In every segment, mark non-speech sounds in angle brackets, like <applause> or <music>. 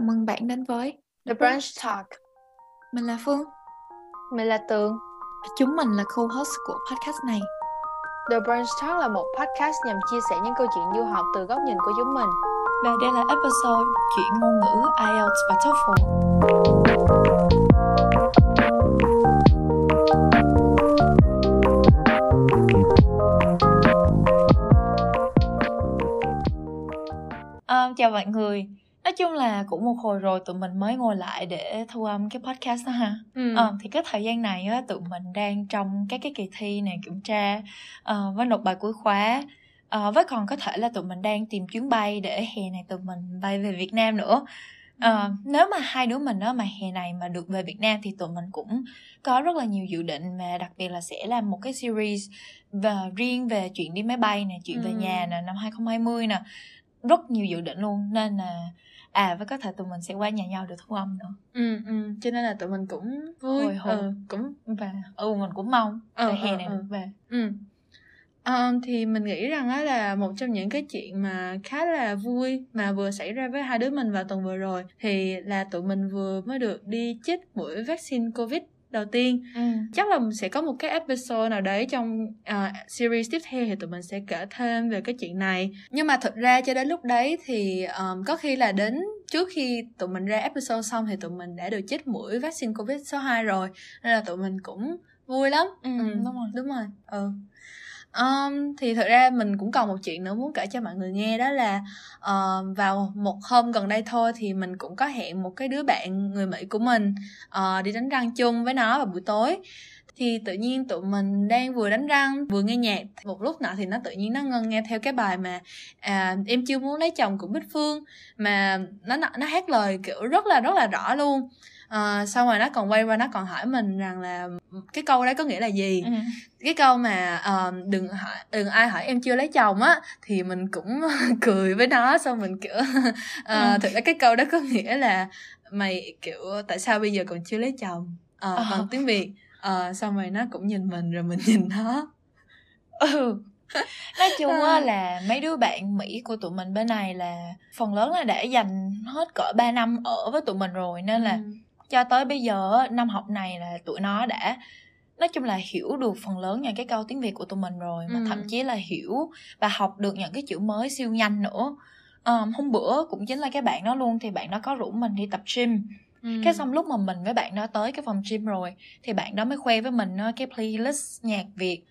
Chào mừng bạn đến với The Brunch Talk. Mình là Phương Mình là Tường. Chúng mình là co-host của podcast này The Brunch Talk là một podcast nhằm chia sẻ những câu chuyện du học từ góc nhìn của chúng mình. Và đây là episode Chuyện ngôn ngữ IELTS và TOEFL À, chào mọi người nói chung là cũng một hồi rồi tụi mình mới ngồi lại để thu âm cái podcast đó ha. Ừ. Ờ, thì cái thời gian này á, tụi mình đang trong các cái kỳ thi này kiểm tra ờ, với nộp bài cuối khóa. Ờ, với còn có thể là tụi mình đang tìm chuyến bay để hè này tụi mình bay về Việt Nam nữa. Ờ, nếu mà hai đứa mình á mà hè này mà được về Việt Nam thì tụi mình cũng có rất là nhiều dự định mà đặc biệt là sẽ làm một cái series và riêng về chuyện đi máy bay nè chuyện về Ừ. nhà nè năm 2020 nè. Rất nhiều dự định luôn. Nên là à với có thể tụi mình sẽ qua nhà nhau để thu âm nữa Ừ, ừ. Cho nên là tụi mình cũng vui. Hồi hộp. Ừ, cũng và ừ mình cũng mong Ờ, để hè ờ, này ờ. được về Ừ. Ờ, thì mình nghĩ rằng á là một trong những cái chuyện mà khá là vui mà vừa xảy ra với hai đứa mình vào tuần vừa rồi thì là tụi mình vừa mới được đi chích mũi vaccine covid đầu tiên ừ. chắc là sẽ có một cái episode nào đấy trong à, series tiếp theo thì tụi mình sẽ kể thêm về cái chuyện này nhưng mà thực ra cho đến lúc đấy thì um, có khi là đến trước khi tụi mình ra episode xong thì tụi mình đã được chích mũi vaccine covid số 2 rồi nên là tụi mình cũng vui lắm Ừ, đúng rồi. đúng rồi ừ Um, thì thật ra mình cũng còn một chuyện nữa muốn kể cho mọi người nghe đó là uh, vào một hôm gần đây thôi thì mình cũng có hẹn một cái đứa bạn người Mỹ của mình uh, đi đánh răng chung với nó vào buổi tối. Thì tự nhiên tụi mình đang vừa đánh răng vừa nghe nhạc. Một lúc nọ thì nó tự nhiên nó ngân nghe theo cái bài mà à, em chưa muốn lấy chồng của Bích Phương mà nó nó nó hát lời kiểu rất là rất là rõ luôn à, xong rồi nó còn quay qua nó còn hỏi mình rằng là cái câu đấy có nghĩa là gì Ừ. cái câu mà ờ, đừng hỏi đừng ai hỏi em chưa lấy chồng á thì mình cũng <laughs> cười với nó xong mình kiểu <laughs> ờ, Ừ. thực ra cái câu đó có nghĩa là mày kiểu tại sao bây giờ còn chưa lấy chồng Ờ, Ờ. bằng tiếng việt Ờ, xong rồi nó cũng nhìn mình rồi mình <laughs> nhìn nó ừ nói chung á là mấy đứa bạn mỹ của tụi mình bên này là phần lớn là đã dành hết cỡ 3 năm ở với tụi mình rồi nên là Ừ. cho tới bây giờ năm học này là tụi nó đã nói chung là hiểu được phần lớn những cái câu tiếng việt của tụi mình rồi mà Ừ. thậm chí là hiểu và học được những cái chữ mới siêu nhanh nữa Ờm, hôm bữa cũng chính là cái bạn đó luôn thì bạn đó có rủ mình đi tập gym Ừ. cái xong lúc mà mình với bạn đó tới cái phòng gym rồi thì bạn đó mới khoe với mình á, cái playlist nhạc việt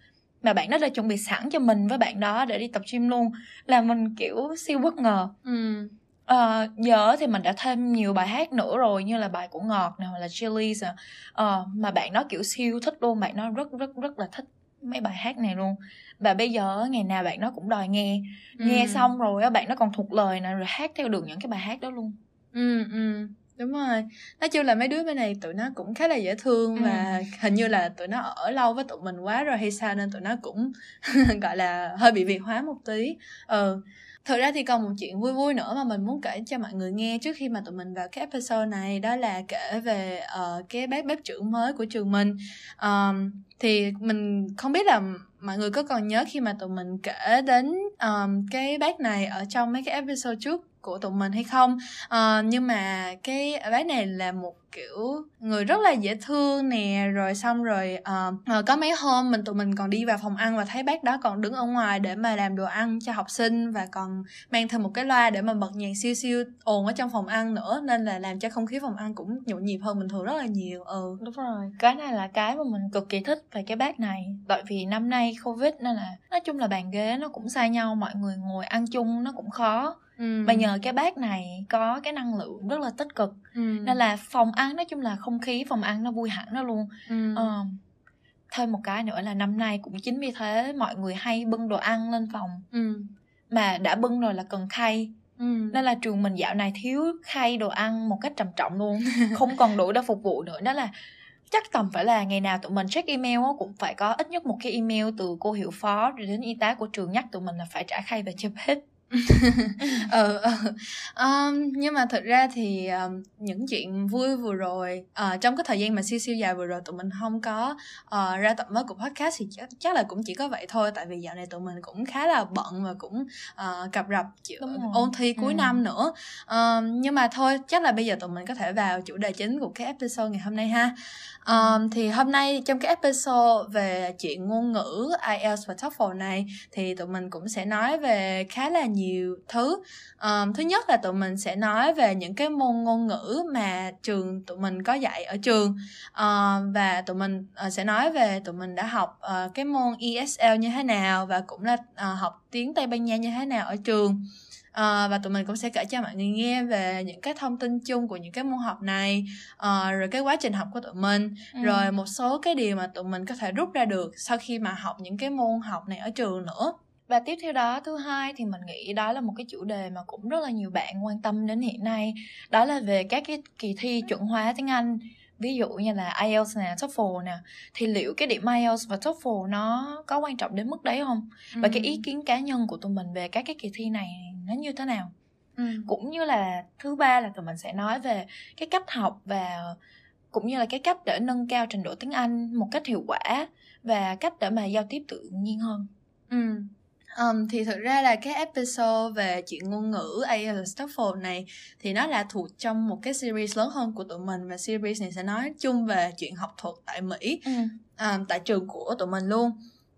mà bạn đó đã chuẩn bị sẵn cho mình với bạn đó để đi tập gym luôn là mình kiểu siêu bất ngờ ừ. Ờ, giờ thì mình đã thêm nhiều bài hát nữa rồi như là bài của ngọt này hoặc là chili's à. Ờ, mà bạn đó kiểu siêu thích luôn bạn nó rất rất rất là thích mấy bài hát này luôn và bây giờ ngày nào bạn nó cũng đòi nghe nghe Ừ. xong rồi á, bạn nó còn thuộc lời nè rồi hát theo được những cái bài hát đó luôn ừ ừ đúng rồi nói chung là mấy đứa bên này tụi nó cũng khá là dễ thương Ừ. và hình như là tụi nó ở lâu với tụi mình quá rồi hay sao nên tụi nó cũng <laughs> gọi là hơi bị việt hóa một tí ừ thực ra thì còn một chuyện vui vui nữa mà mình muốn kể cho mọi người nghe trước khi mà tụi mình vào cái episode này đó là kể về uh, cái bác bếp trưởng mới của trường mình. Um, thì mình không biết là mọi người có còn nhớ khi mà tụi mình kể đến um, cái bác này ở trong mấy cái episode trước của tụi mình hay không? Uh, nhưng mà cái bác này là một kiểu người rất là dễ thương nè rồi xong rồi uh, có mấy hôm mình tụi mình còn đi vào phòng ăn và thấy bác đó còn đứng ở ngoài để mà làm đồ ăn cho học sinh và còn mang thêm một cái loa để mà bật nhạc siêu siêu ồn ở trong phòng ăn nữa nên là làm cho không khí phòng ăn cũng nhộn nhịp hơn bình thường rất là nhiều ừ. Đúng rồi. Cái này là cái mà mình cực kỳ thích về cái bác này. Tại vì năm nay covid nên là nói chung là bàn ghế nó cũng xa nhau mọi người ngồi ăn chung nó cũng khó ừ. mà nhờ cái bác này có cái năng lượng rất là tích cực ừ. nên là phòng ăn nói chung là không khí phòng ăn nó vui hẳn đó luôn ừ. Ờ, thêm một cái nữa là năm nay cũng chính vì thế mọi người hay bưng đồ ăn lên phòng ừ. mà đã bưng rồi là cần khay ừ. nên là trường mình dạo này thiếu khay đồ ăn một cách trầm trọng luôn <laughs> không còn đủ để phục vụ nữa đó là chắc tầm phải là ngày nào tụi mình check email á, cũng phải có ít nhất một cái email từ cô hiệu phó rồi đến y tá của trường nhắc tụi mình là phải trả khay về cho bếp <laughs> ừ, ừ. Um, nhưng mà thực ra thì um, những chuyện vui vừa rồi uh, trong cái thời gian mà siêu siêu dài vừa rồi tụi mình không có uh, ra tập mới của podcast thì chắc, chắc là cũng chỉ có vậy thôi. Tại vì dạo này tụi mình cũng khá là bận và cũng uh, cập rập ôn thi cuối ừ. năm nữa. Um, nhưng mà thôi chắc là bây giờ tụi mình có thể vào chủ đề chính của cái episode ngày hôm nay ha. Um, thì hôm nay trong cái episode về chuyện ngôn ngữ IELTS và TOEFL này thì tụi mình cũng sẽ nói về khá là nhiều thứ. Um, thứ nhất là tụi mình sẽ nói về những cái môn ngôn ngữ mà trường tụi mình có dạy ở trường uh, và tụi mình uh, sẽ nói về tụi mình đã học uh, cái môn ESL như thế nào và cũng là uh, học tiếng Tây Ban Nha như thế nào ở trường à, và tụi mình cũng sẽ kể cho mọi người nghe về những cái thông tin chung của những cái môn học này à, rồi cái quá trình học của tụi mình ừ. rồi một số cái điều mà tụi mình có thể rút ra được sau khi mà học những cái môn học này ở trường nữa và tiếp theo đó thứ hai thì mình nghĩ đó là một cái chủ đề mà cũng rất là nhiều bạn quan tâm đến hiện nay đó là về các cái kỳ thi chuẩn hóa tiếng Anh ví dụ như là IELTS nè, TOEFL nè thì liệu cái điểm IELTS và TOEFL nó có quan trọng đến mức đấy không? Ừ. Và cái ý kiến cá nhân của tụi mình về các cái kỳ thi này nó như thế nào? Ừ. Cũng như là thứ ba là tụi mình sẽ nói về cái cách học và cũng như là cái cách để nâng cao trình độ tiếng Anh một cách hiệu quả và cách để mà giao tiếp tự nhiên hơn. Ừ. Um, thì thực ra là cái episode về chuyện ngôn ngữ IELTS TOEFL này thì nó là thuộc trong một cái series lớn hơn của tụi mình và series này sẽ nói chung về chuyện học thuật tại Mỹ ừ. um, tại trường của tụi mình luôn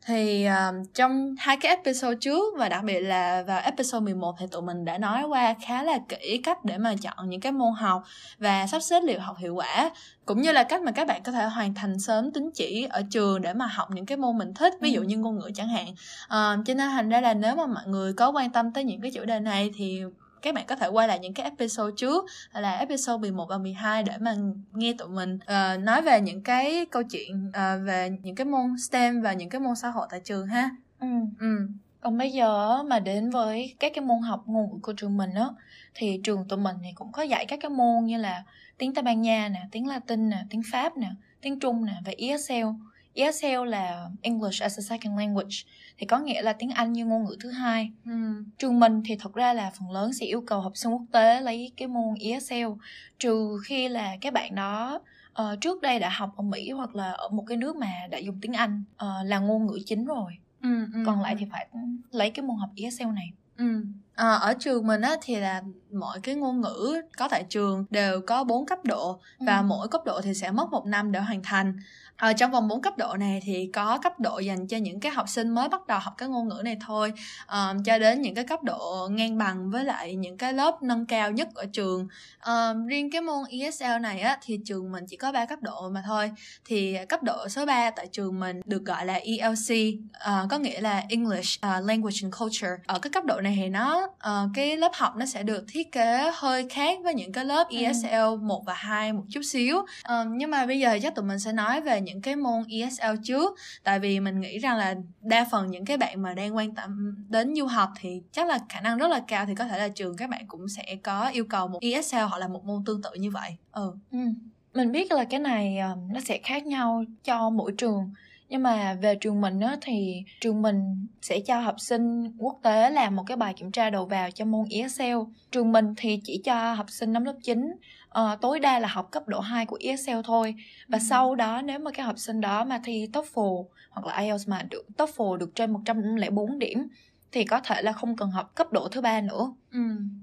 thì um, trong hai cái episode trước và đặc biệt là vào episode 11 thì tụi mình đã nói qua khá là kỹ cách để mà chọn những cái môn học và sắp xếp liệu học hiệu quả cũng như là cách mà các bạn có thể hoàn thành sớm tín chỉ ở trường để mà học những cái môn mình thích ví dụ ừ. như ngôn ngữ chẳng hạn uh, cho nên thành ra là nếu mà mọi người có quan tâm tới những cái chủ đề này thì các bạn có thể quay lại những cái episode trước là episode 11 và 12 để mà nghe tụi mình uh, nói về những cái câu chuyện uh, về những cái môn STEM và những cái môn xã hội tại trường ha. Ừ. Ừ. Còn bây giờ mà đến với các cái môn học ngôn ngữ của trường mình á thì trường tụi mình thì cũng có dạy các cái môn như là tiếng Tây Ban Nha nè, tiếng Latin nè, tiếng Pháp nè, tiếng Trung nè và ESL. ESL là English as a Second Language thì có nghĩa là tiếng Anh như ngôn ngữ thứ hai. Ừ. Trường mình thì thật ra là phần lớn sẽ yêu cầu học sinh quốc tế lấy cái môn ESL trừ khi là các bạn đó uh, trước đây đã học ở Mỹ hoặc là ở một cái nước mà đã dùng tiếng Anh uh, là ngôn ngữ chính rồi. Ừ, ừ, Còn lại ừ. thì phải lấy cái môn học ESL này. Ừ. À, ở trường mình á thì là mọi cái ngôn ngữ có tại trường đều có bốn cấp độ và ừ. mỗi cấp độ thì sẽ mất một năm để hoàn thành ờ, trong vòng 4 cấp độ này thì có cấp độ dành cho những cái học sinh mới bắt đầu học cái ngôn ngữ này thôi. Um, cho đến những cái cấp độ ngang bằng với lại những cái lớp nâng cao nhất ở trường. Um, riêng cái môn ESL này á thì trường mình chỉ có 3 cấp độ mà thôi. Thì cấp độ số 3 tại trường mình được gọi là ELC uh, có nghĩa là English uh, Language and Culture. Ở cái cấp độ này thì nó uh, cái lớp học nó sẽ được thiết kế hơi khác với những cái lớp ESL ừ. 1 và 2 một chút xíu. Um, nhưng mà bây giờ chắc tụi mình sẽ nói về những những cái môn ESL trước. Tại vì mình nghĩ rằng là đa phần những cái bạn mà đang quan tâm đến du học thì chắc là khả năng rất là cao thì có thể là trường các bạn cũng sẽ có yêu cầu một ESL hoặc là một môn tương tự như vậy. Ừ, ừ. mình biết là cái này ờ, nó sẽ khác nhau cho mỗi trường. Nhưng mà về trường mình á thì trường mình sẽ cho học sinh quốc tế làm một cái bài kiểm tra đầu vào cho môn ESL trường mình thì chỉ cho học sinh năm lớp 9 uh, tối đa là học cấp độ 2 của ESL thôi và ừ. sau đó nếu mà cái học sinh đó mà thi TOEFL hoặc là IELTS mà được TOEFL được trên 104 điểm thì có thể là không cần học cấp độ thứ ba nữa. Ừ.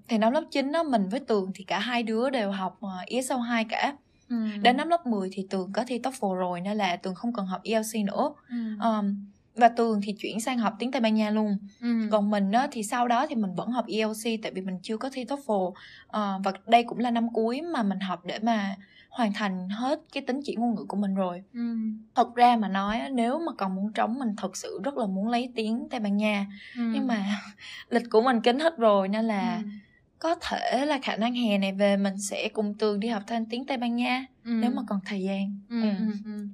Thì năm lớp 9 đó mình với Tường thì cả hai đứa đều học uh, ESL 2 cả. Ừ. Đến năm lớp 10 thì Tường có thi TOEFL rồi nên là Tường không cần học ELC nữa. Ừ. Um, và tường thì chuyển sang học tiếng tây ban nha luôn ừ. còn mình á, thì sau đó thì mình vẫn học elc tại vì mình chưa có thi toefl à, và đây cũng là năm cuối mà mình học để mà hoàn thành hết cái tính chỉ ngôn ngữ của mình rồi ừ. thật ra mà nói nếu mà còn muốn trống mình thật sự rất là muốn lấy tiếng tây ban nha ừ. nhưng mà <laughs> lịch của mình kín hết rồi nên là ừ. có thể là khả năng hè này về mình sẽ cùng tường đi học thêm tiếng tây ban nha ừ. nếu mà còn thời gian ừ. Ừ. Ừ.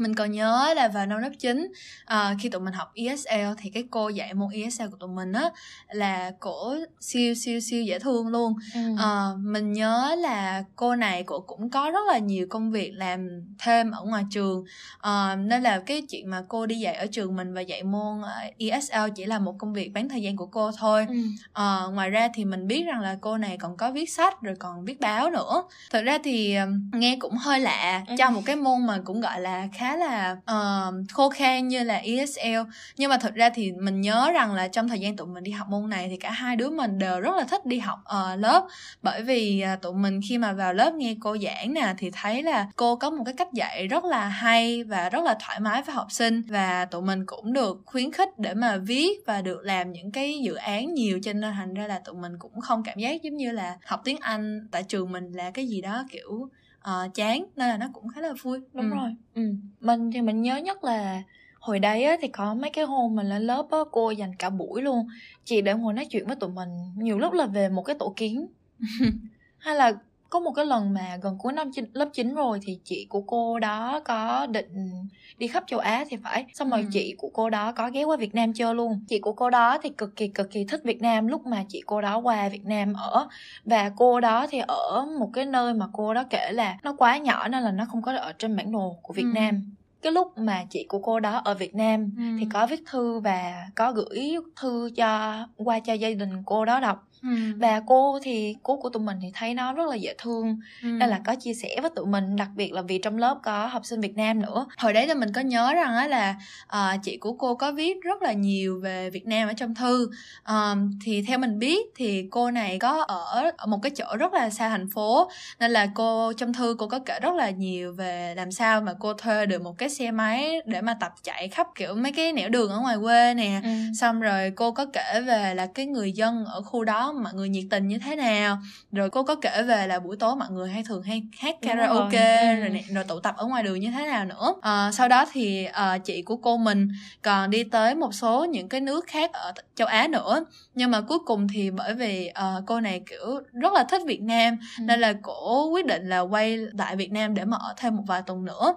mình còn nhớ là vào năm lớp 9 à, khi tụi mình học ESL thì cái cô dạy môn ESL của tụi mình á là cổ siêu siêu siêu dễ thương luôn ừ. à, mình nhớ là cô này cổ cũng có rất là nhiều công việc làm thêm ở ngoài trường à, nên là cái chuyện mà cô đi dạy ở trường mình và dạy môn ESL chỉ là một công việc bán thời gian của cô thôi ừ. à, ngoài ra thì mình biết rằng là cô này còn có viết sách rồi còn viết báo nữa thực ra thì nghe cũng hơi lạ ừ. cho một cái môn mà cũng gọi là khá là uh, khô khan như là ESL nhưng mà thực ra thì mình nhớ rằng là trong thời gian tụi mình đi học môn này thì cả hai đứa mình đều rất là thích đi học uh, lớp. Bởi vì uh, tụi mình khi mà vào lớp nghe cô giảng nè thì thấy là cô có một cái cách dạy rất là hay và rất là thoải mái với học sinh. Và tụi mình cũng được khuyến khích để mà viết và được làm những cái dự án nhiều. Cho nên thành ra là tụi mình cũng không cảm giác giống như là học tiếng Anh tại trường mình là cái gì đó kiểu uh, chán nên là nó cũng khá là vui đúng ừ. rồi ừ. mình thì mình nhớ nhất là hồi đấy á, thì có mấy cái hôm mình lên lớp á, cô dành cả buổi luôn chỉ để ngồi nói chuyện với tụi mình nhiều lúc là về một cái tổ kiến <laughs> hay là có một cái lần mà gần cuối năm lớp 9 rồi thì chị của cô đó có định đi khắp châu Á thì phải xong rồi ừ. chị của cô đó có ghé qua Việt Nam chơi luôn chị của cô đó thì cực kỳ cực kỳ thích Việt Nam lúc mà chị cô đó qua Việt Nam ở và cô đó thì ở một cái nơi mà cô đó kể là nó quá nhỏ nên là nó không có ở trên bản đồ của Việt ừ. Nam cái lúc mà chị của cô đó ở Việt Nam ừ. thì có viết thư và có gửi thư cho qua cho gia đình cô đó đọc Ừ. và cô thì cô của tụi mình thì thấy nó rất là dễ thương ừ. nên là có chia sẻ với tụi mình đặc biệt là vì trong lớp có học sinh Việt Nam nữa hồi đấy thì mình có nhớ rằng á là uh, chị của cô có viết rất là nhiều về Việt Nam ở trong thư um, thì theo mình biết thì cô này có ở, ở một cái chỗ rất là xa thành phố nên là cô trong thư cô có kể rất là nhiều về làm sao mà cô thuê được một cái xe máy để mà tập chạy khắp kiểu mấy cái nẻo đường ở ngoài quê nè ừ. xong rồi cô có kể về là cái người dân ở khu đó mọi người nhiệt tình như thế nào. Rồi cô có kể về là buổi tối mọi người hay thường hay hát karaoke rồi. rồi rồi tụ tập ở ngoài đường như thế nào nữa. À, sau đó thì uh, chị của cô mình còn đi tới một số những cái nước khác ở châu Á nữa. Nhưng mà cuối cùng thì bởi vì uh, cô này kiểu rất là thích Việt Nam ừ. nên là cổ quyết định là quay lại Việt Nam để mà ở thêm một vài tuần nữa.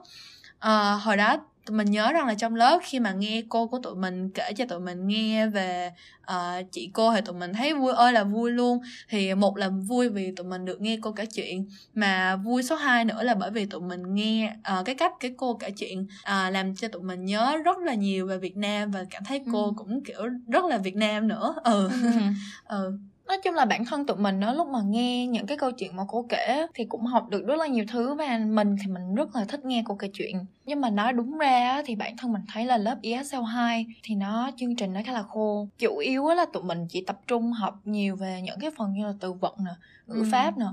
Uh, hồi đó tụi mình nhớ rằng là trong lớp khi mà nghe cô của tụi mình kể cho tụi mình nghe về uh, chị cô thì tụi mình thấy vui ơi là vui luôn. Thì một là vui vì tụi mình được nghe cô kể chuyện mà vui số 2 nữa là bởi vì tụi mình nghe uh, cái cách cái cô kể chuyện uh, làm cho tụi mình nhớ rất là nhiều về Việt Nam và cảm thấy cô ừ. cũng kiểu rất là Việt Nam nữa. Ừ. Ừ, <laughs> ừ nói chung là bản thân tụi mình đó lúc mà nghe những cái câu chuyện mà cô kể thì cũng học được rất là nhiều thứ và mình thì mình rất là thích nghe cô kể chuyện. Nhưng mà nói đúng ra thì bản thân mình thấy là lớp ESL 2 thì nó chương trình nó khá là khô. Chủ yếu là tụi mình chỉ tập trung học nhiều về những cái phần như là từ vựng nè ngữ ừ. pháp nè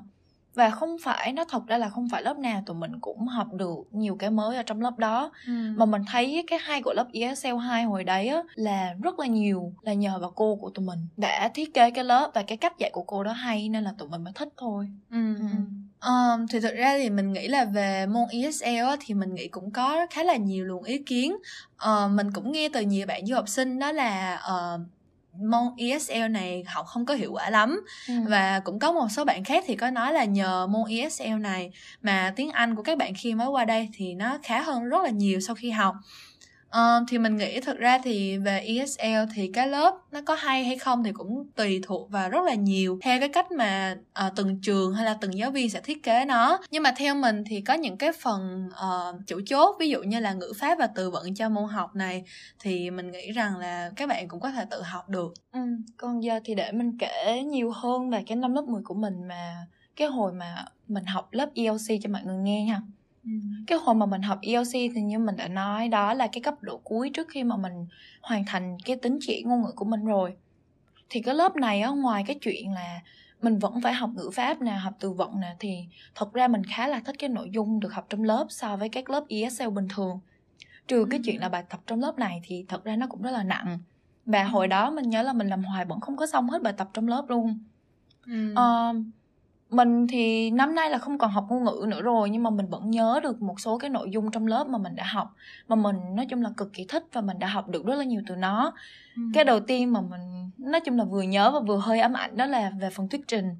và không phải nó thật ra là không phải lớp nào tụi mình cũng học được nhiều cái mới ở trong lớp đó ừ. mà mình thấy cái hay của lớp ESL 2 hồi đấy á là rất là nhiều là nhờ vào cô của tụi mình đã thiết kế cái lớp và cái cách dạy của cô đó hay nên là tụi mình mới thích thôi ừ. Ừ. Um, thì thực ra thì mình nghĩ là về môn ESL á, thì mình nghĩ cũng có khá là nhiều luồng ý kiến uh, mình cũng nghe từ nhiều bạn du học sinh đó là uh, môn ESL này học không có hiệu quả lắm ừ. và cũng có một số bạn khác thì có nói là nhờ môn ESL này mà tiếng Anh của các bạn khi mới qua đây thì nó khá hơn rất là nhiều sau khi học Uh, thì mình nghĩ thực ra thì về ESL thì cái lớp nó có hay hay không thì cũng tùy thuộc vào rất là nhiều theo cái cách mà uh, từng trường hay là từng giáo viên sẽ thiết kế nó. Nhưng mà theo mình thì có những cái phần uh, chủ chốt ví dụ như là ngữ pháp và từ vựng cho môn học này thì mình nghĩ rằng là các bạn cũng có thể tự học được. Ừ, còn giờ thì để mình kể nhiều hơn về cái năm lớp 10 của mình mà cái hồi mà mình học lớp ELC cho mọi người nghe nha Ừ. cái hồi mà mình học ELC thì như mình đã nói đó là cái cấp độ cuối trước khi mà mình hoàn thành cái tính chỉ ngôn ngữ của mình rồi. Thì cái lớp này á ngoài cái chuyện là mình vẫn phải học ngữ pháp nè học từ vựng nè thì thật ra mình khá là thích cái nội dung được học trong lớp so với các lớp ESL bình thường. Trừ cái chuyện là bài tập trong lớp này thì thật ra nó cũng rất là nặng. Và hồi đó mình nhớ là mình làm hoài vẫn không có xong hết bài tập trong lớp luôn. Ừ. uh, mình thì năm nay là không còn học ngôn ngữ nữa rồi nhưng mà mình vẫn nhớ được một số cái nội dung trong lớp mà mình đã học. Mà mình nói chung là cực kỳ thích và mình đã học được rất là nhiều từ nó. Ừ. cái đầu tiên mà mình nói chung là vừa nhớ và vừa hơi ám ảnh đó là về phần thuyết trình.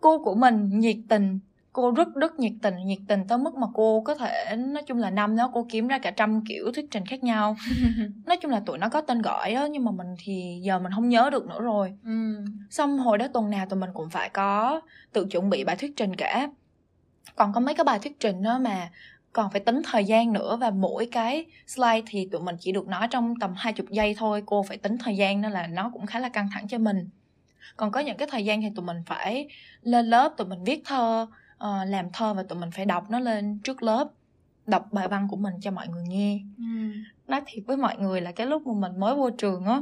Cô của mình nhiệt tình cô rất rất nhiệt tình nhiệt tình tới mức mà cô có thể nói chung là năm đó cô kiếm ra cả trăm kiểu thuyết trình khác nhau. <laughs> Nói chung là tụi nó có tên gọi đó nhưng mà mình thì giờ mình không nhớ được nữa rồi. Ừ. xong hồi đó tuần nào tụi mình cũng phải có tự chuẩn bị bài thuyết trình cả. Còn có mấy cái bài thuyết trình đó mà còn phải tính thời gian nữa và mỗi cái slide thì tụi mình chỉ được nói trong tầm hai chục giây thôi cô phải tính thời gian nên là nó cũng khá là căng thẳng cho mình. Còn có những cái thời gian thì tụi mình phải lên lớp tụi mình viết thơ uh, làm thơ và tụi mình phải đọc nó lên trước lớp đọc bài văn của mình cho mọi người nghe ừ. nói thiệt với mọi người là cái lúc mà mình mới vô trường á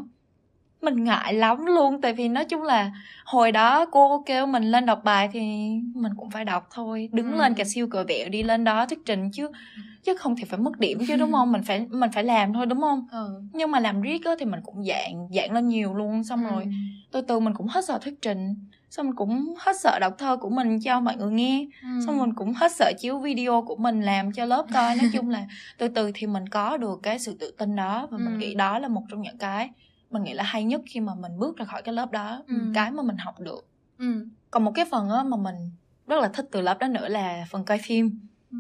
mình ngại lắm luôn tại vì nói chung là hồi đó cô kêu mình lên đọc bài thì mình cũng phải đọc thôi đứng ừ. lên cả siêu cờ vẹo đi lên đó thuyết trình chứ chứ không thì phải mất điểm chứ đúng <laughs> không mình phải mình phải làm thôi đúng không ừ. nhưng mà làm riết á thì mình cũng dạng dạng lên nhiều luôn xong ừ. rồi từ từ mình cũng hết sợ thuyết trình xong mình cũng hết sợ đọc thơ của mình cho mọi người nghe ừ. xong mình cũng hết sợ chiếu video của mình làm cho lớp coi nói chung là <laughs> từ từ thì mình có được cái sự tự tin đó và ừ. mình nghĩ đó là một trong những cái mình nghĩ là hay nhất khi mà mình bước ra khỏi cái lớp đó ừ. cái mà mình học được ừ. còn một cái phần á mà mình rất là thích từ lớp đó nữa là phần coi phim ừ.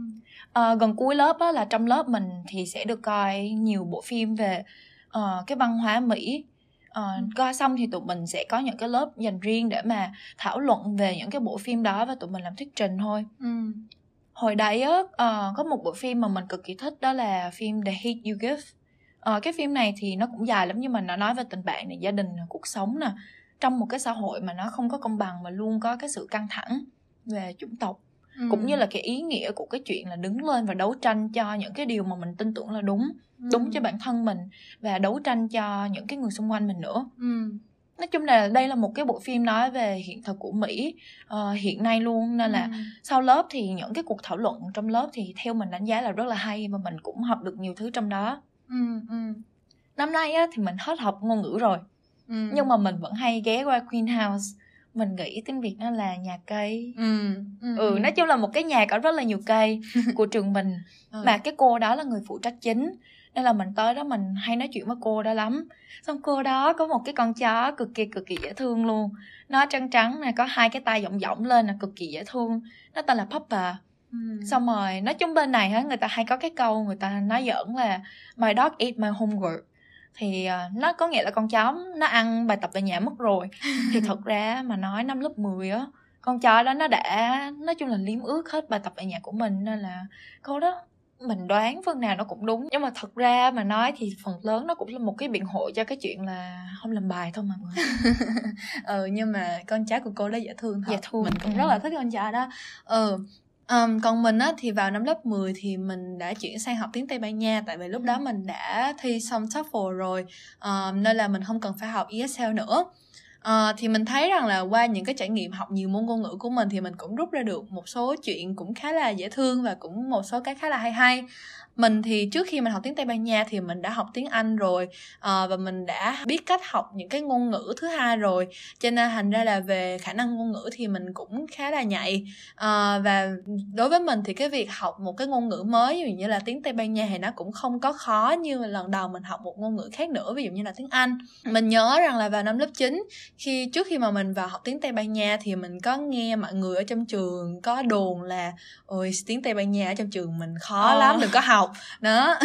à, gần cuối lớp á là trong lớp mình thì sẽ được coi nhiều bộ phim về uh, cái văn hóa mỹ uh, coi xong thì tụi mình sẽ có những cái lớp dành riêng để mà thảo luận về những cái bộ phim đó và tụi mình làm thuyết trình thôi. Ừ. hồi đấy á uh, có một bộ phim mà mình cực kỳ thích đó là phim The Hate You Give. Uh, cái phim này thì nó cũng dài lắm nhưng mà nó nói về tình bạn này gia đình cuộc sống nè. Trong một cái xã hội mà nó không có công bằng mà luôn có cái sự căng thẳng về chủng tộc ừ. cũng như là cái ý nghĩa của cái chuyện là đứng lên và đấu tranh cho những cái điều mà mình tin tưởng là đúng ừ. đúng cho bản thân mình và đấu tranh cho những cái người xung quanh mình nữa ừ. nói chung là đây là một cái bộ phim nói về hiện thực của mỹ uh, hiện nay luôn nên là ừ. sau lớp thì những cái cuộc thảo luận trong lớp thì theo mình đánh giá là rất là hay và mình cũng học được nhiều thứ trong đó ừ, ừ. năm nay á thì mình hết học ngôn ngữ rồi ừ. nhưng mà mình vẫn hay ghé qua Queen House mình nghĩ tiếng việt nó là nhà cây. Ừ, ừ, ừ, ừ. nói chung là một cái nhà có rất là nhiều cây <laughs> của trường mình. Ừ. mà cái cô đó là người phụ trách chính nên là mình tới đó mình hay nói chuyện với cô đó lắm. Xong cô đó có một cái con chó cực kỳ cực kỳ dễ thương luôn. Nó trắng trắng này có hai cái tay rộng rộng lên là cực kỳ dễ thương. Nó tên là Papa. Ừ. xong rồi nói chung bên này á người ta hay có cái câu người ta nói giỡn là my dog ate my homework thì uh, nó có nghĩa là con chó nó ăn bài tập về nhà mất rồi. <laughs> Thì thật ra mà nói năm lớp 10 á con chó đó nó đã nói chung là liếm ướt hết bài tập về nhà của mình nên là câu đó mình đoán phần nào nó cũng đúng. Nhưng mà thật ra mà nói thì phần lớn nó cũng là một cái biện hộ cho cái chuyện là không làm bài thôi mà <laughs> ừ nhưng mà con chó của cô đó dễ thương thật. Dễ thương mình cũng ừ. rất là thích con chó đó. Ừ Um, còn mình á thì vào năm lớp 10 thì mình đã chuyển sang học tiếng Tây Ban Nha tại vì lúc đó mình đã thi xong TOEFL rồi um, nên là mình không cần phải học ESL nữa. Uh, thì mình thấy rằng là qua những cái trải nghiệm học nhiều môn ngôn ngữ của mình thì mình cũng rút ra được một số chuyện cũng khá là dễ thương và cũng một số cái khá là hay hay. Mình thì trước khi mình học tiếng tây ban nha thì mình đã học tiếng anh rồi uh, và mình đã biết cách học những cái ngôn ngữ thứ hai rồi cho nên thành ra là về khả năng ngôn ngữ thì mình cũng khá là nhạy. Uh, và đối với mình thì cái việc học một cái ngôn ngữ mới ví dụ như là tiếng tây ban nha thì nó cũng không có khó như lần đầu mình học một ngôn ngữ khác nữa ví dụ như là tiếng anh. Mình nhớ rằng là vào năm lớp 9 khi trước khi mà mình vào học tiếng tây ban nha thì mình có nghe mọi người ở trong trường có đồn là ôi tiếng tây ban nha ở trong trường mình khó ờ. lắm đừng có học học đó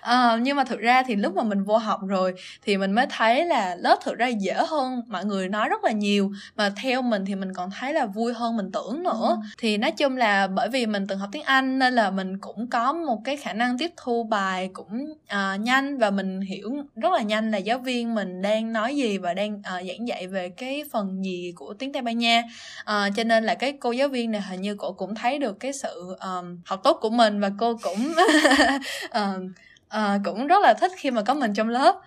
à, <laughs> nhưng mà thực ra thì lúc mà mình vô học rồi thì mình mới thấy là lớp thực ra dễ hơn mọi người nói rất là nhiều mà theo mình thì mình còn thấy là vui hơn mình tưởng nữa ừ. thì nói chung là bởi vì mình từng học tiếng anh nên là mình cũng có một cái khả năng tiếp thu bài cũng uh, nhanh và mình hiểu rất là nhanh là giáo viên mình đang nói gì và đang uh, giảng dạy về cái phần gì của tiếng tây ban nha. À, cho nên là cái cô giáo viên này hình như cô cũng thấy được cái sự um, học tốt của mình và cô cũng uh, <laughs> uh, cũng rất là thích khi mà có mình trong lớp.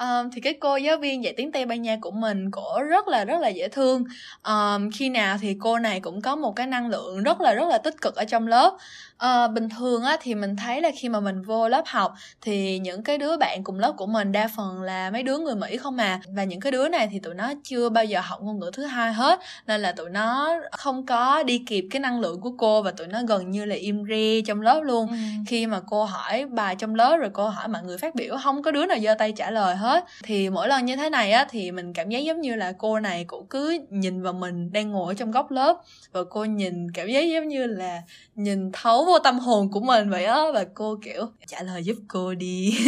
Um, thì cái cô giáo viên dạy tiếng tây ban nha của mình cổ rất là rất là dễ thương. Um, khi nào thì cô này cũng có một cái năng lượng rất là rất là tích cực ở trong lớp uh, bình thường á thì mình thấy là khi mà mình vô lớp học thì những cái đứa bạn cùng lớp của mình đa phần là mấy đứa người mỹ không mà và những cái đứa này thì tụi nó chưa bao giờ học ngôn ngữ thứ hai hết. Nên là tụi nó không có đi kịp cái năng lượng của cô và tụi nó gần như là im re trong lớp luôn. Ừ. khi mà cô hỏi bài trong lớp rồi cô hỏi mọi người phát biểu không có đứa nào giơ tay trả lời hết hết. Thì mỗi lần như thế này á thì mình cảm giác giống như là cô này cũng cứ nhìn vào mình đang ngồi ở trong góc lớp và cô nhìn cảm giác giống như là nhìn thấu vô tâm hồn của mình vậy á và cô kiểu trả lời giúp cô đi. <laughs>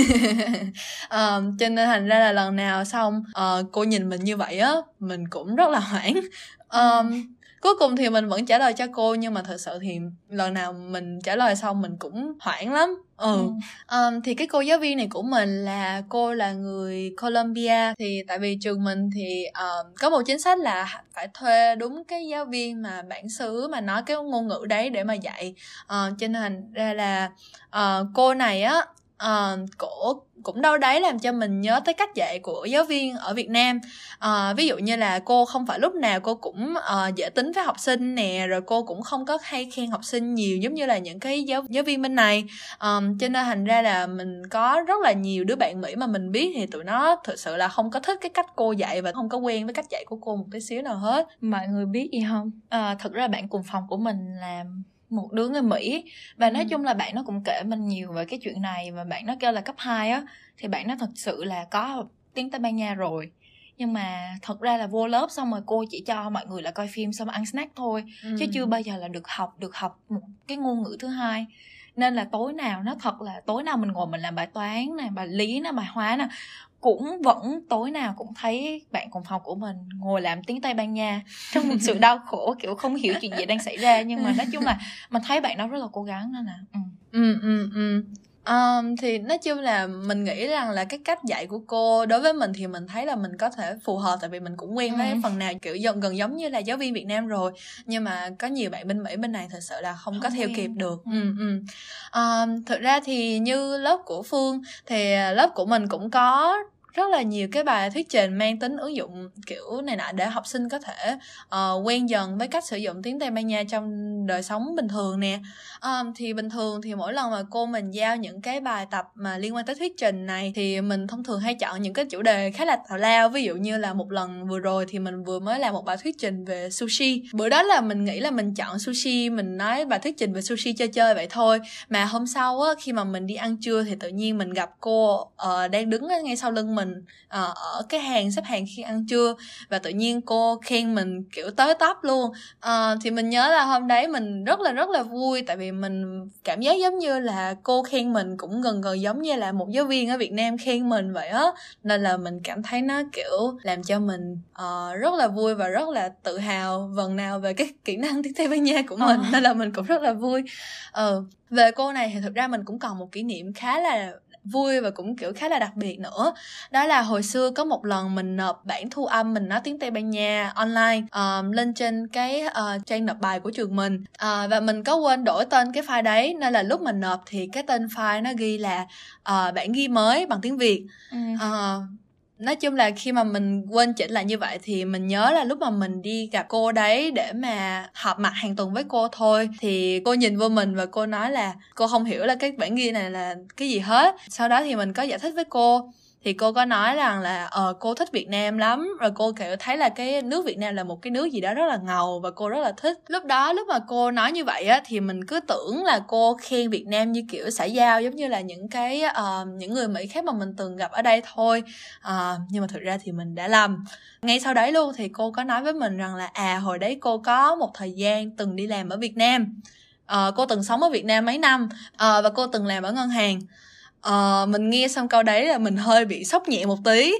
Um, cho nên thành ra là lần nào xong uh, cô nhìn mình như vậy á mình cũng rất là hoảng. Um, cuối cùng thì mình vẫn trả lời cho cô nhưng mà thật sự thì lần nào mình trả lời xong mình cũng hoảng lắm. Ừ, ừ. Um, thì cái cô giáo viên này của mình là cô là người Colombia. Thì tại vì trường mình thì um, có một chính sách là phải thuê đúng cái giáo viên mà bản xứ mà nói cái ngôn ngữ đấy để mà dạy. Uh, cho nên ra là uh, cô này á uh, cổ cũng đâu đấy làm cho mình nhớ tới cách dạy của giáo viên ở Việt Nam. À, ví dụ như là cô không phải lúc nào cô cũng uh, dễ tính với học sinh nè rồi cô cũng không có hay khen học sinh nhiều giống như là những cái giáo giáo viên bên này. Um, cho nên thành ra là mình có rất là nhiều đứa bạn Mỹ mà mình biết thì tụi nó thực sự là không có thích cái cách cô dạy và không có quen với cách dạy của cô một tí xíu nào hết. Mọi người biết gì không? À, thực ra bạn cùng phòng của mình làm một đứa người Mỹ và nói ừ. chung là bạn nó cũng kể mình nhiều về cái chuyện này và bạn nó kêu là cấp 2 á thì bạn nó thật sự là có tiếng Tây Ban Nha rồi nhưng mà thật ra là vô lớp xong rồi cô chỉ cho mọi người là coi phim xong ăn snack thôi ừ. chứ chưa bao giờ là được học được học một cái ngôn ngữ thứ hai nên là tối nào nó thật là tối nào mình ngồi mình làm bài toán này bài lý nè bài hóa nè cũng vẫn tối nào cũng thấy bạn cùng phòng của mình ngồi làm tiếng tây ban nha trong một sự đau khổ, kiểu, không hiểu chuyện gì đang xảy ra. Nhưng mà nói chung là mình thấy bạn đó rất là cố gắng nên là ừ. Ừ ừ ừ. Um, thì nói chung là mình nghĩ rằng là cái cách dạy của cô đối với mình thì mình thấy là mình có thể phù hợp tại vì mình cũng quen với ừ. phần nào kiểu gần gần giống như là giáo viên Việt Nam rồi nhưng mà có nhiều bạn bên Mỹ bên này thật sự là không, không có theo kịp được. Ừ. Ừ, ừ. Um, thực ra thì như lớp của Phương thì lớp của mình cũng có rất là nhiều cái bài thuyết trình mang tính ứng dụng kiểu này nọ để học sinh có thể uh, quen dần với cách sử dụng tiếng Tây Ban Nha trong đời sống bình thường nè. Um, thì bình thường thì mỗi lần mà cô mình giao những cái bài tập mà liên quan tới thuyết trình này thì mình thông thường hay chọn những cái chủ đề khá là tào lao. Ví dụ như là một lần vừa rồi thì mình vừa mới làm một bài thuyết trình về sushi. Bữa đó là mình nghĩ là mình chọn sushi mình nói bài thuyết trình về sushi chơi chơi vậy thôi. Mà hôm sau á khi mà mình đi ăn trưa thì tự nhiên mình gặp cô uh, đang đứng ngay sau lưng mình uh, ở cái hàng xếp hàng khi ăn trưa. Và tự nhiên cô khen mình kiểu tới tấp luôn. Uh, thì mình nhớ là hôm đấy mình rất là rất là vui tại vì mình cảm giác giống như là cô khen mình cũng gần gần giống như là một giáo viên ở Việt Nam khen mình vậy á. Nên là mình cảm thấy nó kiểu làm cho mình uh, rất là vui và rất là tự hào vần nào về cái kỹ năng tiếng Tây Ban Nha của mình. Nên là mình cũng rất là vui. Uh, về cô này thì thực ra mình cũng còn một kỷ niệm khá là vui và cũng kiểu khá là đặc biệt nữa. Đó là hồi xưa có một lần mình nộp bản thu âm mình nói tiếng tây ban nha online um, lên trên cái uh, trang nộp bài của trường mình. Uh, và mình có quên đổi tên cái file đấy nên là lúc mình nộp thì cái tên file nó ghi là uh, bản ghi mới bằng tiếng việt. Ừ. uh, nói chung là khi mà mình quên chỉnh lại như vậy thì mình nhớ là lúc mà mình đi gặp cô đấy để mà họp mặt hàng tuần với cô thôi. Thì cô nhìn vô mình và cô nói là, cô không hiểu là cái bản ghi này là cái gì hết. Sau đó thì mình có giải thích với cô thì cô có nói rằng là ờ cô thích Việt Nam lắm rồi cô kiểu thấy là cái nước Việt Nam là một cái nước gì đó rất là ngầu và cô rất là thích. Lúc đó lúc mà cô nói như vậy á thì mình cứ tưởng là cô khen Việt Nam như kiểu xã giao giống như là những cái uh, những người Mỹ khác mà mình từng gặp ở đây thôi. Uh, nhưng mà thực ra thì mình đã lầm. Ngay sau đấy luôn thì cô có nói với mình rằng là à hồi đấy cô có một thời gian từng đi làm ở Việt Nam. Uh, cô từng sống ở Việt Nam mấy năm. Uh, và cô từng làm ở ngân hàng uh, mình nghe xong câu đấy là mình hơi bị sốc nhẹ một tí.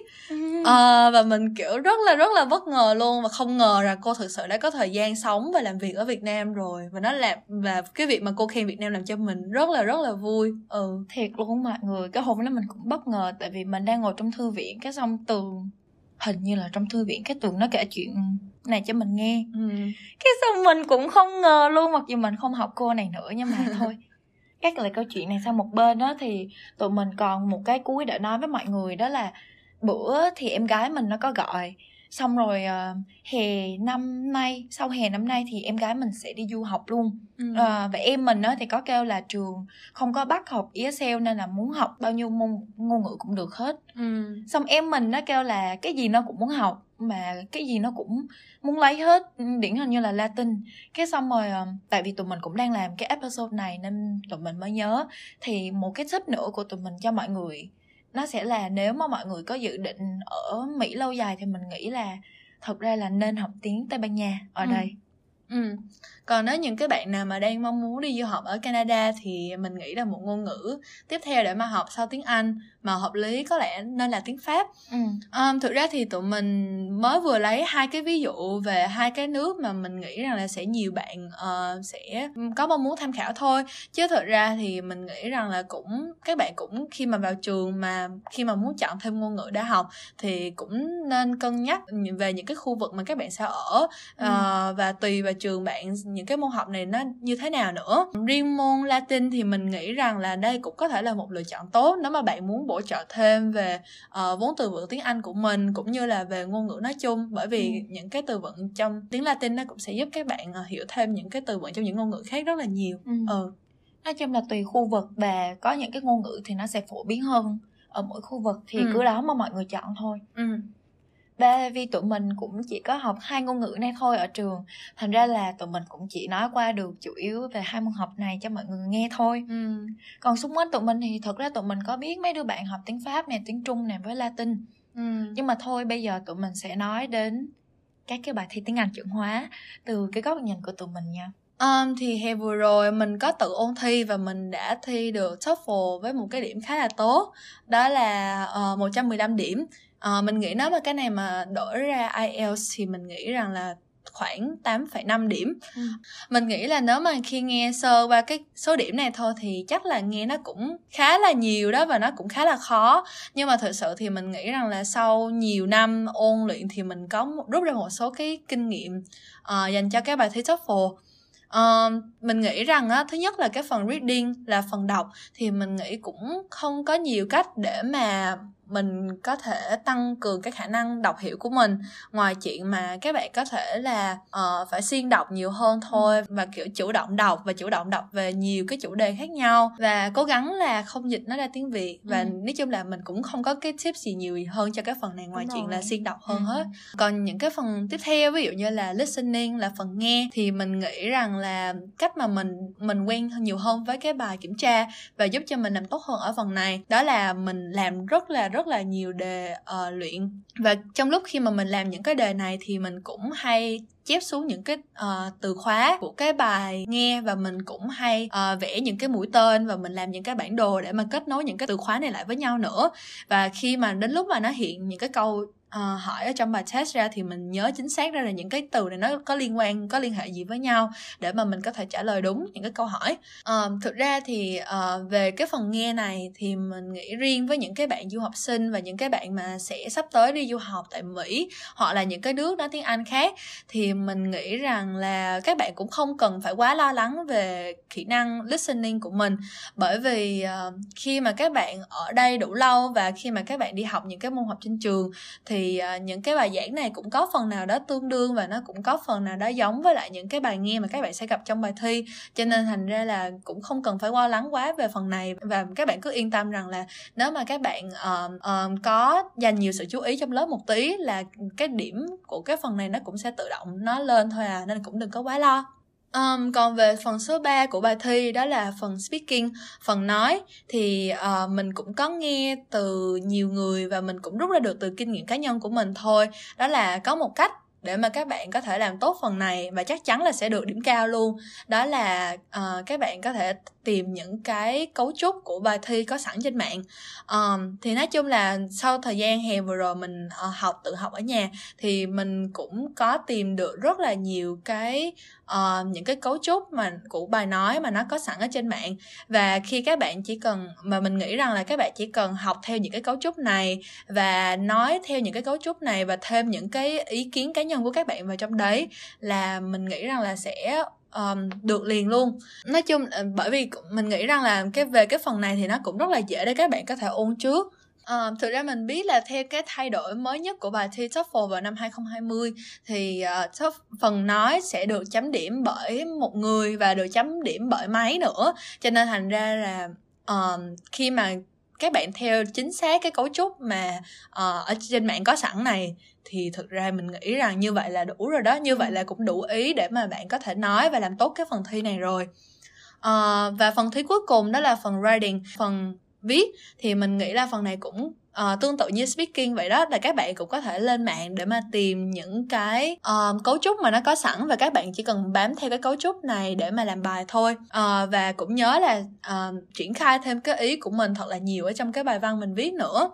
Uh, và mình kiểu rất là rất là bất ngờ luôn và không ngờ là cô thực sự đã có thời gian sống và làm việc ở Việt Nam rồi. Và nó làm và cái việc mà cô khen Việt Nam làm cho mình rất là rất là vui. Ừ. Thiệt luôn mọi người cái hôm đó mình cũng bất ngờ tại vì mình đang ngồi trong thư viện cái xong tường hình như là trong thư viện cái tường nó kể chuyện này cho mình nghe. Ừ. cái xong mình cũng không ngờ luôn mặc dù mình không học cô này nữa nhưng mà <laughs> thôi các lại câu chuyện này sang một bên đó thì tụi mình còn một cái cuối để nói với mọi người, đó là bữa thì em gái mình nó có gọi xong rồi uh, hè năm nay sau hè năm nay thì em gái mình sẽ đi du học luôn ừ. uh, và em mình đó thì có kêu là trường không có bắt học ESL nên là muốn học bao nhiêu môn ngôn ngữ cũng được hết ừ. xong em mình nó kêu là cái gì nó cũng muốn học mà cái gì nó cũng muốn lấy hết điển hình như là Latin cái xong rồi uh, tại vì tụi mình cũng đang làm cái episode này nên tụi mình mới nhớ thì một cái tip nữa của tụi mình cho mọi người nó sẽ là nếu mà mọi người có dự định ở mỹ lâu dài thì mình nghĩ là thật ra là nên học tiếng tây ban nha ở ừ. đây Ừ. Còn nếu những cái bạn nào mà đang mong muốn đi du học ở Canada thì mình nghĩ là một ngôn ngữ tiếp theo để mà học sau tiếng Anh mà hợp lý có lẽ nên là tiếng Pháp. Ừ. Um, thực ra thì tụi mình mới vừa lấy hai cái ví dụ về hai cái nước mà mình nghĩ rằng là sẽ nhiều bạn uh, sẽ có mong muốn tham khảo thôi. Chứ thực ra thì mình nghĩ rằng là cũng các bạn cũng khi mà vào trường mà khi mà muốn chọn thêm ngôn ngữ để học thì cũng nên cân nhắc về những cái khu vực mà các bạn sẽ ở uh, ừ. và tùy vào trường bạn những cái môn học này nó như thế nào nữa riêng môn Latin thì mình nghĩ rằng là đây cũng có thể là một lựa chọn tốt nếu mà bạn muốn bổ trợ thêm về uh, vốn từ vựng tiếng Anh của mình cũng như là về ngôn ngữ nói chung bởi vì ừ. những cái từ vựng trong tiếng Latin nó cũng sẽ giúp các bạn uh, hiểu thêm những cái từ vựng trong những ngôn ngữ khác rất là nhiều ừ. ừ. nói chung là tùy khu vực và có những cái ngôn ngữ thì nó sẽ phổ biến hơn ở mỗi khu vực thì ừ. cứ đó mà mọi người chọn thôi ừ ba vì tụi mình cũng chỉ có học hai ngôn ngữ này thôi ở trường. Thành ra là tụi mình cũng chỉ nói qua được chủ yếu về hai môn học này cho mọi người nghe thôi. Ừ. còn xung quanh tụi mình thì thật ra tụi mình có biết mấy đứa bạn học tiếng pháp nè tiếng trung nè với latin. Ừ. nhưng mà thôi bây giờ tụi mình sẽ nói đến các cái bài thi tiếng anh chuẩn hóa từ cái góc nhìn của tụi mình nha. Um, thì hè vừa rồi mình có tự ôn thi và mình đã thi được TOEFL với một cái điểm khá là tốt. Đó là uh, 115 điểm uh, mình nghĩ nếu mà cái này mà đổi ra IELTS thì mình nghĩ rằng là khoảng 8,5 điểm. Ừ. Mình nghĩ là nếu mà khi nghe sơ qua cái số điểm này thôi thì chắc là nghe nó cũng khá là nhiều đó và nó cũng khá là khó. Nhưng mà thực sự thì mình nghĩ rằng là sau nhiều năm ôn luyện thì mình có rút ra một số cái kinh nghiệm uh, dành cho các bài thi TOEFL. Uh, mình nghĩ rằng á thứ nhất là cái phần reading là phần đọc thì mình nghĩ cũng không có nhiều cách để mà mình có thể tăng cường cái khả năng đọc hiểu của mình ngoài chuyện mà các bạn có thể là uh, phải xuyên đọc nhiều hơn thôi và kiểu chủ động đọc và chủ động đọc về nhiều cái chủ đề khác nhau và cố gắng là không dịch nó ra tiếng việt và ừ. nói chung là mình cũng không có cái tip gì nhiều hơn cho cái phần này ngoài Đúng chuyện rồi. là xuyên đọc hơn ừ. hết còn những cái phần tiếp theo ví dụ như là listening là phần nghe thì mình nghĩ rằng là cách mà mình mình quen nhiều hơn với cái bài kiểm tra và giúp cho mình làm tốt hơn ở phần này đó là mình làm rất là rất rất là nhiều đề uh, luyện. Và trong lúc khi mà mình làm những cái đề này thì mình cũng hay chép xuống những cái uh, từ khóa của cái bài nghe và mình cũng hay uh, vẽ những cái mũi tên và mình làm những cái bản đồ để mà kết nối những cái từ khóa này lại với nhau nữa. Và khi mà đến lúc mà nó hiện những cái câu uh, hỏi ở trong bài test ra thì mình nhớ chính xác ra là những cái từ này nó có liên quan có liên hệ gì với nhau để mà mình có thể trả lời đúng những cái câu hỏi. Uh, thực ra thì uh, về cái phần nghe này thì mình nghĩ riêng với những cái bạn du học sinh và những cái bạn mà sẽ sắp tới đi du học tại mỹ hoặc là những cái nước nói tiếng anh khác thì mình nghĩ rằng là các bạn cũng không cần phải quá lo lắng về kỹ năng listening của mình. Bởi vì uh, khi mà các bạn ở đây đủ lâu và khi mà các bạn đi học những cái môn học trên trường thì thì uh, những cái bài giảng này cũng có phần nào đó tương đương và nó cũng có phần nào đó giống với lại những cái bài nghe mà các bạn sẽ gặp trong bài thi. Cho nên thành ra là cũng không cần phải lo lắng quá về phần này. Và các bạn cứ yên tâm rằng là nếu mà các bạn um, um, có dành nhiều sự chú ý trong lớp một tí là cái điểm của cái phần này nó cũng sẽ tự động nó lên thôi à nên cũng đừng có quá lo. Um, còn về phần số 3 của bài thi đó là phần speaking, phần nói thì uh, mình cũng có nghe từ nhiều người và mình cũng rút ra được từ kinh nghiệm cá nhân của mình thôi. Đó là có một cách để mà các bạn có thể làm tốt phần này và chắc chắn là sẽ được điểm cao luôn đó là uh, các bạn có thể tìm những cái cấu trúc của bài thi có sẵn trên mạng um, thì nói chung là sau thời gian hè vừa rồi mình uh, học tự học ở nhà thì mình cũng có tìm được rất là nhiều cái uh, những cái cấu trúc mà của bài nói mà nó có sẵn ở trên mạng. Và khi các bạn chỉ cần mà mình nghĩ rằng là các bạn chỉ cần học theo những cái cấu trúc này và nói theo những cái cấu trúc này và thêm những cái ý kiến cá nhân của các bạn vào trong đấy là mình nghĩ rằng là sẽ um, được liền luôn. Nói chung ờ, bởi vì mình nghĩ rằng là cái về cái phần này thì nó cũng rất là dễ để các bạn có thể ôn trước. À, thực ra mình biết là theo cái thay đổi mới nhất của bài thi TOEFL vào năm 2020 thì uh, phần nói sẽ được chấm điểm bởi một người và được chấm điểm bởi máy nữa. Cho nên thành ra là uh, khi mà các bạn theo chính xác cái cấu trúc mà uh, ở trên mạng có sẵn này thì thực ra mình nghĩ rằng như vậy là đủ rồi đó. Như vậy là cũng đủ ý để mà bạn có thể nói và làm tốt cái phần thi này rồi. Uh, và phần thi cuối cùng đó là phần writing. Phần viết thì mình nghĩ là phần này cũng uh, tương tự như speaking vậy đó là các bạn cũng có thể lên mạng để mà tìm những cái uh, cấu trúc mà nó có sẵn và các bạn chỉ cần bám theo cái cấu trúc này để mà làm bài thôi. Uh, và cũng nhớ là uh, triển khai thêm cái ý của mình thật là nhiều ở trong cái bài văn mình viết nữa.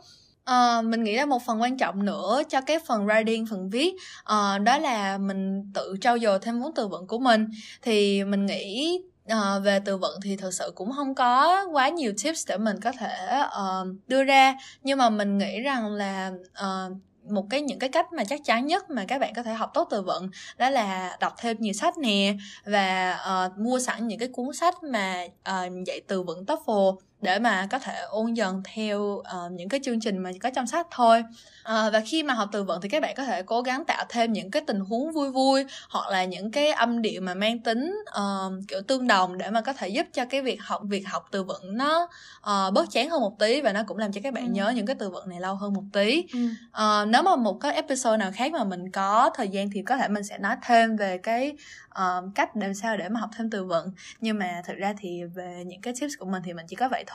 Uh, mình nghĩ là một phần quan trọng nữa cho cái phần writing phần viết uh, đó là mình tự trau dồi thêm vốn từ vựng của mình. Thì mình nghĩ À, về từ vựng thì thực sự cũng không có quá nhiều tips để mình có thể uh, đưa ra. Nhưng mà mình nghĩ rằng là uh, một cái những cái cách mà chắc chắn nhất mà các bạn có thể học tốt từ vựng đó là đọc thêm nhiều sách nè và uh, mua sẵn những cái cuốn sách mà uh, dạy từ vựng TOEFL để mà có thể ôn dần theo uh, những cái chương trình mà có trong sách thôi uh, và khi mà học từ vựng thì các bạn có thể cố gắng tạo thêm những cái tình huống vui vui hoặc là những cái âm điệu mà mang tính uh, kiểu tương đồng để mà có thể giúp cho cái việc học việc học từ vựng nó uh, bớt chán hơn một tí và nó cũng làm cho các bạn ừ. nhớ những cái từ vựng này lâu hơn một tí ừ. uh, nếu mà một cái episode nào khác mà mình có thời gian thì có thể mình sẽ nói thêm về cái uh, cách làm sao để mà học thêm từ vựng nhưng mà thực ra thì về những cái tips của mình thì mình chỉ có vậy thôi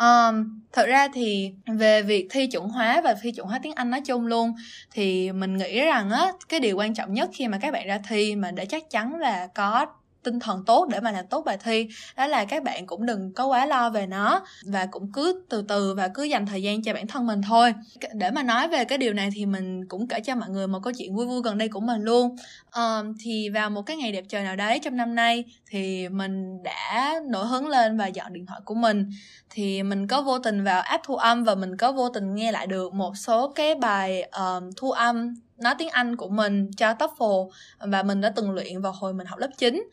Um, thật ra thì về việc thi chuẩn hóa và thi chuẩn hóa tiếng Anh nói chung luôn thì mình nghĩ rằng á cái điều quan trọng nhất khi mà các bạn ra thi mà để chắc chắn là có tinh thần tốt để mà làm tốt bài thi. Đó là các bạn cũng đừng có quá lo về nó và cũng cứ từ từ và cứ dành thời gian cho bản thân mình thôi. Để mà nói về cái điều này thì mình cũng kể cho mọi người một câu chuyện vui vui gần đây của mình luôn. Um, thì vào một cái ngày đẹp trời nào đấy trong năm nay thì mình đã nổi hứng lên và dọn điện thoại của mình. Thì mình có vô tình vào app thu âm và mình có vô tình nghe lại được một số cái bài um, thu âm nói tiếng Anh của mình cho TOEFL và mình đã từng luyện vào hồi mình học lớp 9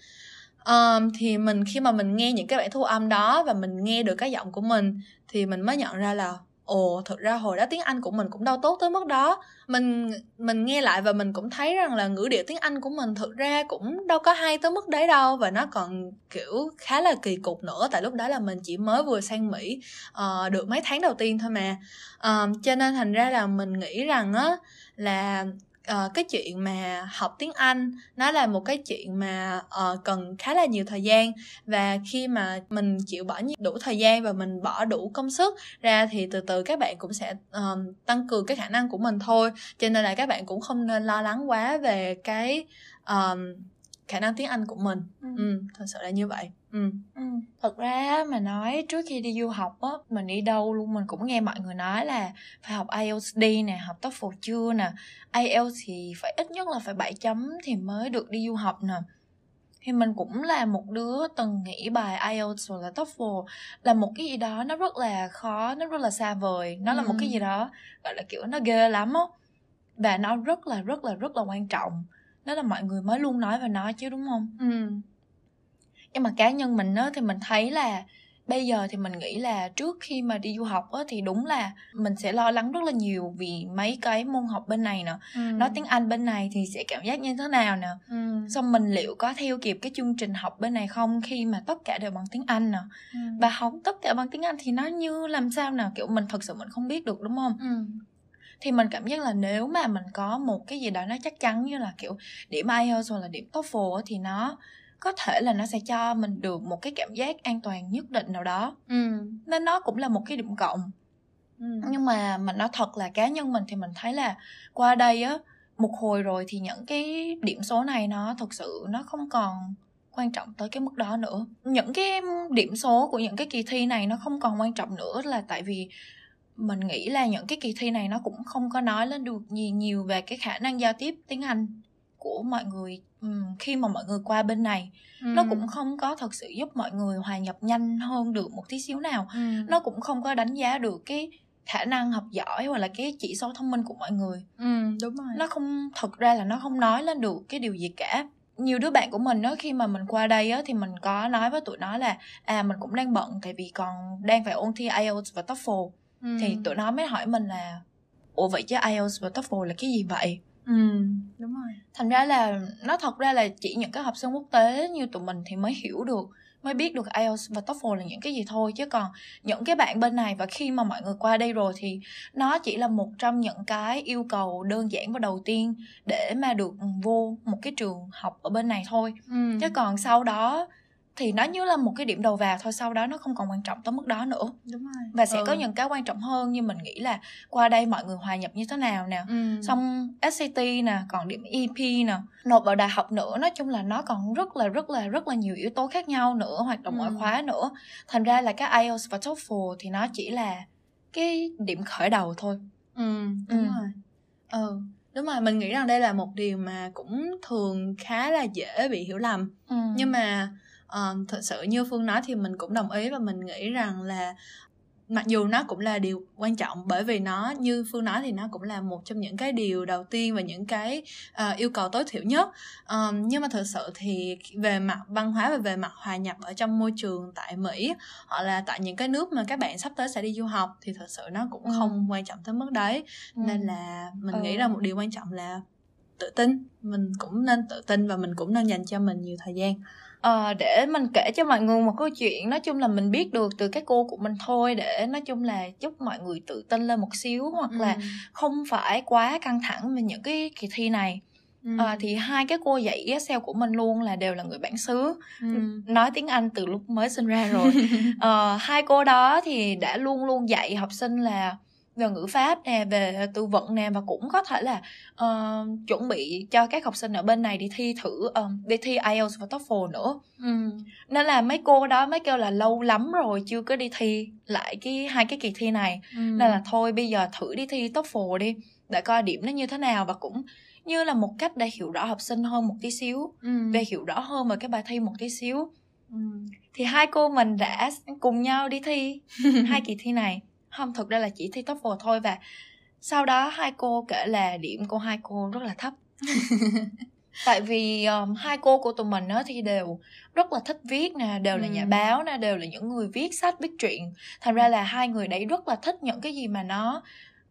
um, thì mình khi mà mình nghe những cái bản thu âm đó và mình nghe được cái giọng của mình thì mình mới nhận ra là ồ thực ra hồi đó tiếng anh của mình cũng đâu tốt tới mức đó. Mình mình nghe lại và mình cũng thấy rằng là ngữ điệu tiếng anh của mình thực ra cũng đâu có hay tới mức đấy đâu và nó còn kiểu khá là kỳ cục nữa. Tại lúc đó là mình chỉ mới vừa sang mỹ uh, được mấy tháng đầu tiên thôi mà. Uh, cho nên thành ra là mình nghĩ rằng á là uh, cái chuyện mà học tiếng Anh nó là một cái chuyện mà uh, cần khá là nhiều thời gian. Và khi mà mình chịu bỏ đủ thời gian và mình bỏ đủ công sức ra thì từ từ các bạn cũng sẽ uh, tăng cường cái khả năng của mình thôi. Cho nên là các bạn cũng không nên lo lắng quá về cái um, khả năng tiếng Anh của mình. Ừ. ừ thật sự là như vậy. Ừ. ừ. Thật ra mà nói trước khi đi du học á mình đi đâu luôn mình cũng nghe mọi người nói là phải học IELTS đi nè học TOEFL chưa nè. IELTS thì phải ít nhất là phải 7 chấm thì mới được đi du học nè. Thì mình cũng là một đứa từng nghĩ bài IELTS hoặc là TOEFL là một cái gì đó nó rất là khó nó rất là xa vời. Nó ừ. là một cái gì đó gọi là kiểu nó ghê lắm á. Và nó rất là rất là rất là quan trọng đó là mọi người mới luôn nói và nói chứ đúng không? Ừ. Nhưng mà cá nhân mình á thì mình thấy là bây giờ thì mình nghĩ là trước khi mà đi du học á thì đúng là mình sẽ lo lắng rất là nhiều vì mấy cái môn học bên này nè. Ừ. nói tiếng anh bên này thì sẽ cảm giác như thế nào nè? Ừ. xong mình liệu có theo kịp cái chương trình học bên này không khi mà tất cả đều bằng tiếng anh nè? Ừ. và học tất cả bằng tiếng anh thì nó như làm sao nào kiểu mình thật sự mình không biết được đúng không? Ừ thì mình cảm giác là nếu mà mình có một cái gì đó nó chắc chắn như là kiểu điểm IELTS hoặc là điểm TOEFL thì nó có thể là nó sẽ cho mình được một cái cảm giác an toàn nhất định nào đó ừ. nên nó cũng là một cái điểm cộng ừ. nhưng mà mình nói thật là cá nhân mình thì mình thấy là qua đây á một hồi rồi thì những cái điểm số này nó thực sự nó không còn quan trọng tới cái mức đó nữa những cái điểm số của những cái kỳ thi này nó không còn quan trọng nữa là tại vì mình nghĩ là những cái kỳ thi này nó cũng không có nói lên được gì nhiều về cái khả năng giao tiếp tiếng Anh của mọi người khi mà mọi người qua bên này. Ừ. nó cũng không có thật sự giúp mọi người hòa nhập nhanh hơn được một tí xíu nào. Ừ. nó cũng không có đánh giá được cái khả năng học giỏi hoặc là cái chỉ số thông minh của mọi người. Ừ, đúng rồi. Nó không thật ra là nó không nói lên được cái điều gì cả. Nhiều đứa bạn của mình đó khi mà mình qua đây á thì mình có nói với tụi nó là à mình cũng đang bận tại vì còn đang phải ôn thi IELTS và TOEFL ừ. thì tụi nó mới hỏi mình là ủa vậy chứ IELTS và TOEFL là cái gì vậy ừ đúng rồi thành ra là nó thật ra là chỉ những cái học sinh quốc tế như tụi mình thì mới hiểu được mới biết được IELTS và TOEFL là những cái gì thôi chứ còn những cái bạn bên này và khi mà mọi người qua đây rồi thì nó chỉ là một trong những cái yêu cầu đơn giản và đầu tiên để mà được vô một cái trường học ở bên này thôi ừ. chứ còn sau đó thì nó như là một cái điểm đầu vào thôi sau đó nó không còn quan trọng tới mức đó nữa. Đúng rồi. Và sẽ ừ. có những cái quan trọng hơn như mình nghĩ là qua đây mọi người hòa nhập như thế nào nè. Ừ. xong SAT nè còn điểm EP nè. Nộp vào đại học nữa nói chung là nó còn rất là rất là rất là nhiều yếu tố khác nhau nữa hoạt động Ừ. ngoại khóa nữa. Thành ra là cái IELTS và TOEFL thì nó chỉ là cái điểm khởi đầu thôi. Ừ đúng Ừ. rồi. Ừ đúng rồi. Mình nghĩ rằng đây là một điều mà cũng thường khá là dễ bị hiểu lầm. Nhưng mà um, thật sự như phương nói thì mình cũng đồng ý và mình nghĩ rằng là mặc dù nó cũng là điều quan trọng bởi vì nó như phương nói thì nó cũng là một trong những cái điều đầu tiên và những cái ờ, yêu cầu tối thiểu nhất um, nhưng mà thực sự thì về mặt văn hóa và về mặt hòa nhập ở trong môi trường tại mỹ hoặc là tại những cái nước mà các bạn sắp tới sẽ đi du học thì thực sự nó cũng Ừ. không quan trọng tới mức đấy Ừ. nên là mình Ừ. nghĩ là một điều quan trọng là tự tin mình cũng nên tự tin và mình cũng nên dành cho mình nhiều thời gian Ờ, để mình kể cho mọi người một câu chuyện nói chung là mình biết được từ cái cô của mình thôi để nói chung là giúp mọi người tự tin lên một xíu hoặc là Ừ. không phải quá căng thẳng về những cái kỳ thi này Ừ. Ờ, thì hai cái cô dạy Excel của mình luôn là đều là người bản xứ Ừ. nói tiếng Anh từ lúc mới sinh ra rồi <laughs> Ờ, hai cô đó thì đã luôn luôn dạy học sinh là về ngữ pháp nè về từ vựng nè và cũng có thể là ờ, chuẩn bị cho các học sinh ở bên này đi thi thử ờ, đi thi IELTS và TOEFL nữa Ừ. nên là mấy cô đó mới kêu là lâu lắm rồi chưa có đi thi lại cái hai cái kỳ thi này Ừ. nên là thôi bây giờ thử đi thi TOEFL đi để coi điểm nó như thế nào và cũng như là một cách để hiểu rõ học sinh hơn một tí xíu Ừ. về hiểu rõ hơn về cái bài thi một tí xíu Ừ. thì hai cô mình đã cùng nhau đi thi hai kỳ thi này không thực ra là chỉ thi TOEFL thôi và sau đó hai cô kể là điểm của hai cô rất là thấp <laughs> tại vì um, hai cô của tụi mình á thì đều rất là thích viết nè đều là Ừ. nhà báo nè đều là những người viết sách viết truyện thành ra là hai người đấy rất là thích những cái gì mà nó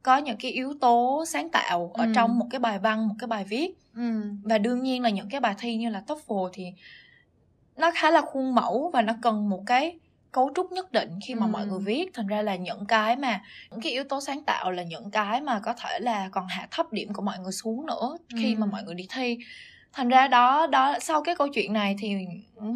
có những cái yếu tố sáng tạo ở Ừ. trong một cái bài văn một cái bài viết Ừ. và đương nhiên là những cái bài thi như là TOEFL thì nó khá là khuôn mẫu và nó cần một cái cấu trúc nhất định khi mà Ừ. mọi người viết thành ra là những cái mà những cái yếu tố sáng tạo là những cái mà có thể là còn hạ thấp điểm của mọi người xuống nữa khi Ừ. mà mọi người đi thi thành ra đó đó sau cái câu chuyện này thì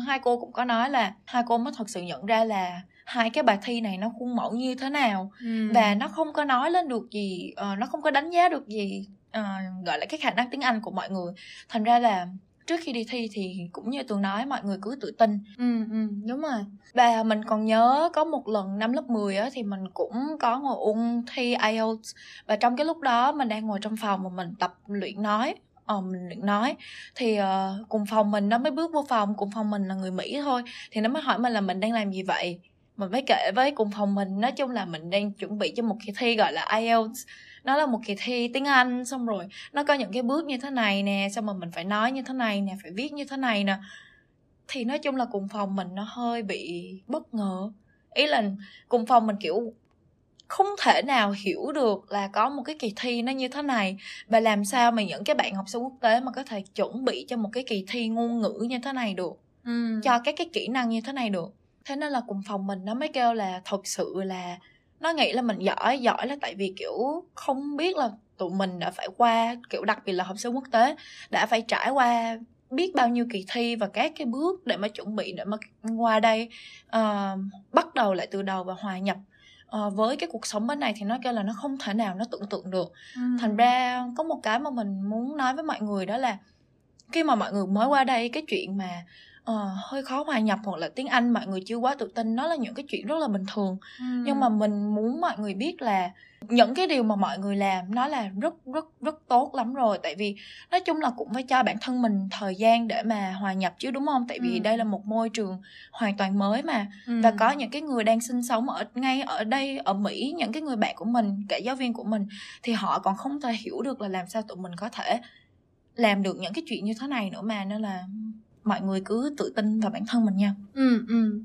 hai cô cũng có nói là hai cô mới thật sự nhận ra là hai cái bài thi này nó khuôn mẫu như thế nào Ừ. và nó không có nói lên được gì ờ, nó không có đánh giá được gì ờ, gọi là cái khả năng tiếng Anh của mọi người thành ra là trước khi đi thi thì cũng như tường nói mọi người cứ tự tin. Ừ ừ đúng rồi. Và mình còn nhớ có một lần năm lớp 10 á thì mình cũng có ngồi ôn thi IELTS. Và trong cái lúc đó mình đang ngồi trong phòng mà mình tập luyện nói ờ mình luyện nói. Thì ờ, cùng phòng mình nó mới bước vô phòng cùng phòng mình là người Mỹ thôi. Thì nó mới hỏi mình là mình đang làm gì vậy? Mình mới kể với cùng phòng mình nói chung là mình đang chuẩn bị cho một kỳ thi gọi là IELTS nó là một kỳ thi tiếng Anh xong rồi nó có những cái bước như thế này nè xong rồi mình phải nói như thế này nè phải viết như thế này nè. Thì nói chung là cùng phòng mình nó hơi bị bất ngờ. Ý là cùng phòng mình kiểu không thể nào hiểu được là có một cái kỳ thi nó như thế này. Và làm sao mà những cái bạn học sinh quốc tế mà có thể chuẩn bị cho một cái kỳ thi ngôn ngữ như thế này được? Ừ. cho các cái kỹ năng như thế này được. Thế nên là cùng phòng mình nó mới kêu là thật sự là nó nghĩ là mình giỏi giỏi là tại vì kiểu không biết là tụi mình đã phải qua kiểu đặc biệt là học sinh quốc tế đã phải trải qua biết bao nhiêu kỳ thi và các cái bước để mà chuẩn bị để mà qua đây ờ, bắt đầu lại từ đầu và hòa nhập ờ, với cái cuộc sống bên này thì nó kêu là nó không thể nào nó tưởng tượng được Ừ. thành ra có một cái mà mình muốn nói với mọi người đó là khi mà mọi người mới qua đây cái chuyện mà ờ, hơi khó hòa nhập hoặc là tiếng Anh mọi người chưa quá tự tin nó là những cái chuyện rất là bình thường Ừ. nhưng mà mình muốn mọi người biết là những cái điều mà mọi người làm nó là rất rất rất tốt lắm rồi tại vì nói chung là cũng phải cho bản thân mình thời gian để mà hòa nhập chứ đúng không tại vì Ừ. đây là một môi trường hoàn toàn mới mà ừ. và có những cái người đang sinh sống ở ngay ở đây ở Mỹ những cái người bạn của mình cả giáo viên của mình thì họ còn không thể hiểu được là làm sao tụi mình có thể làm được những cái chuyện như thế này nữa mà nên là mọi người cứ tự tin vào bản thân mình nha. Ừ ừ.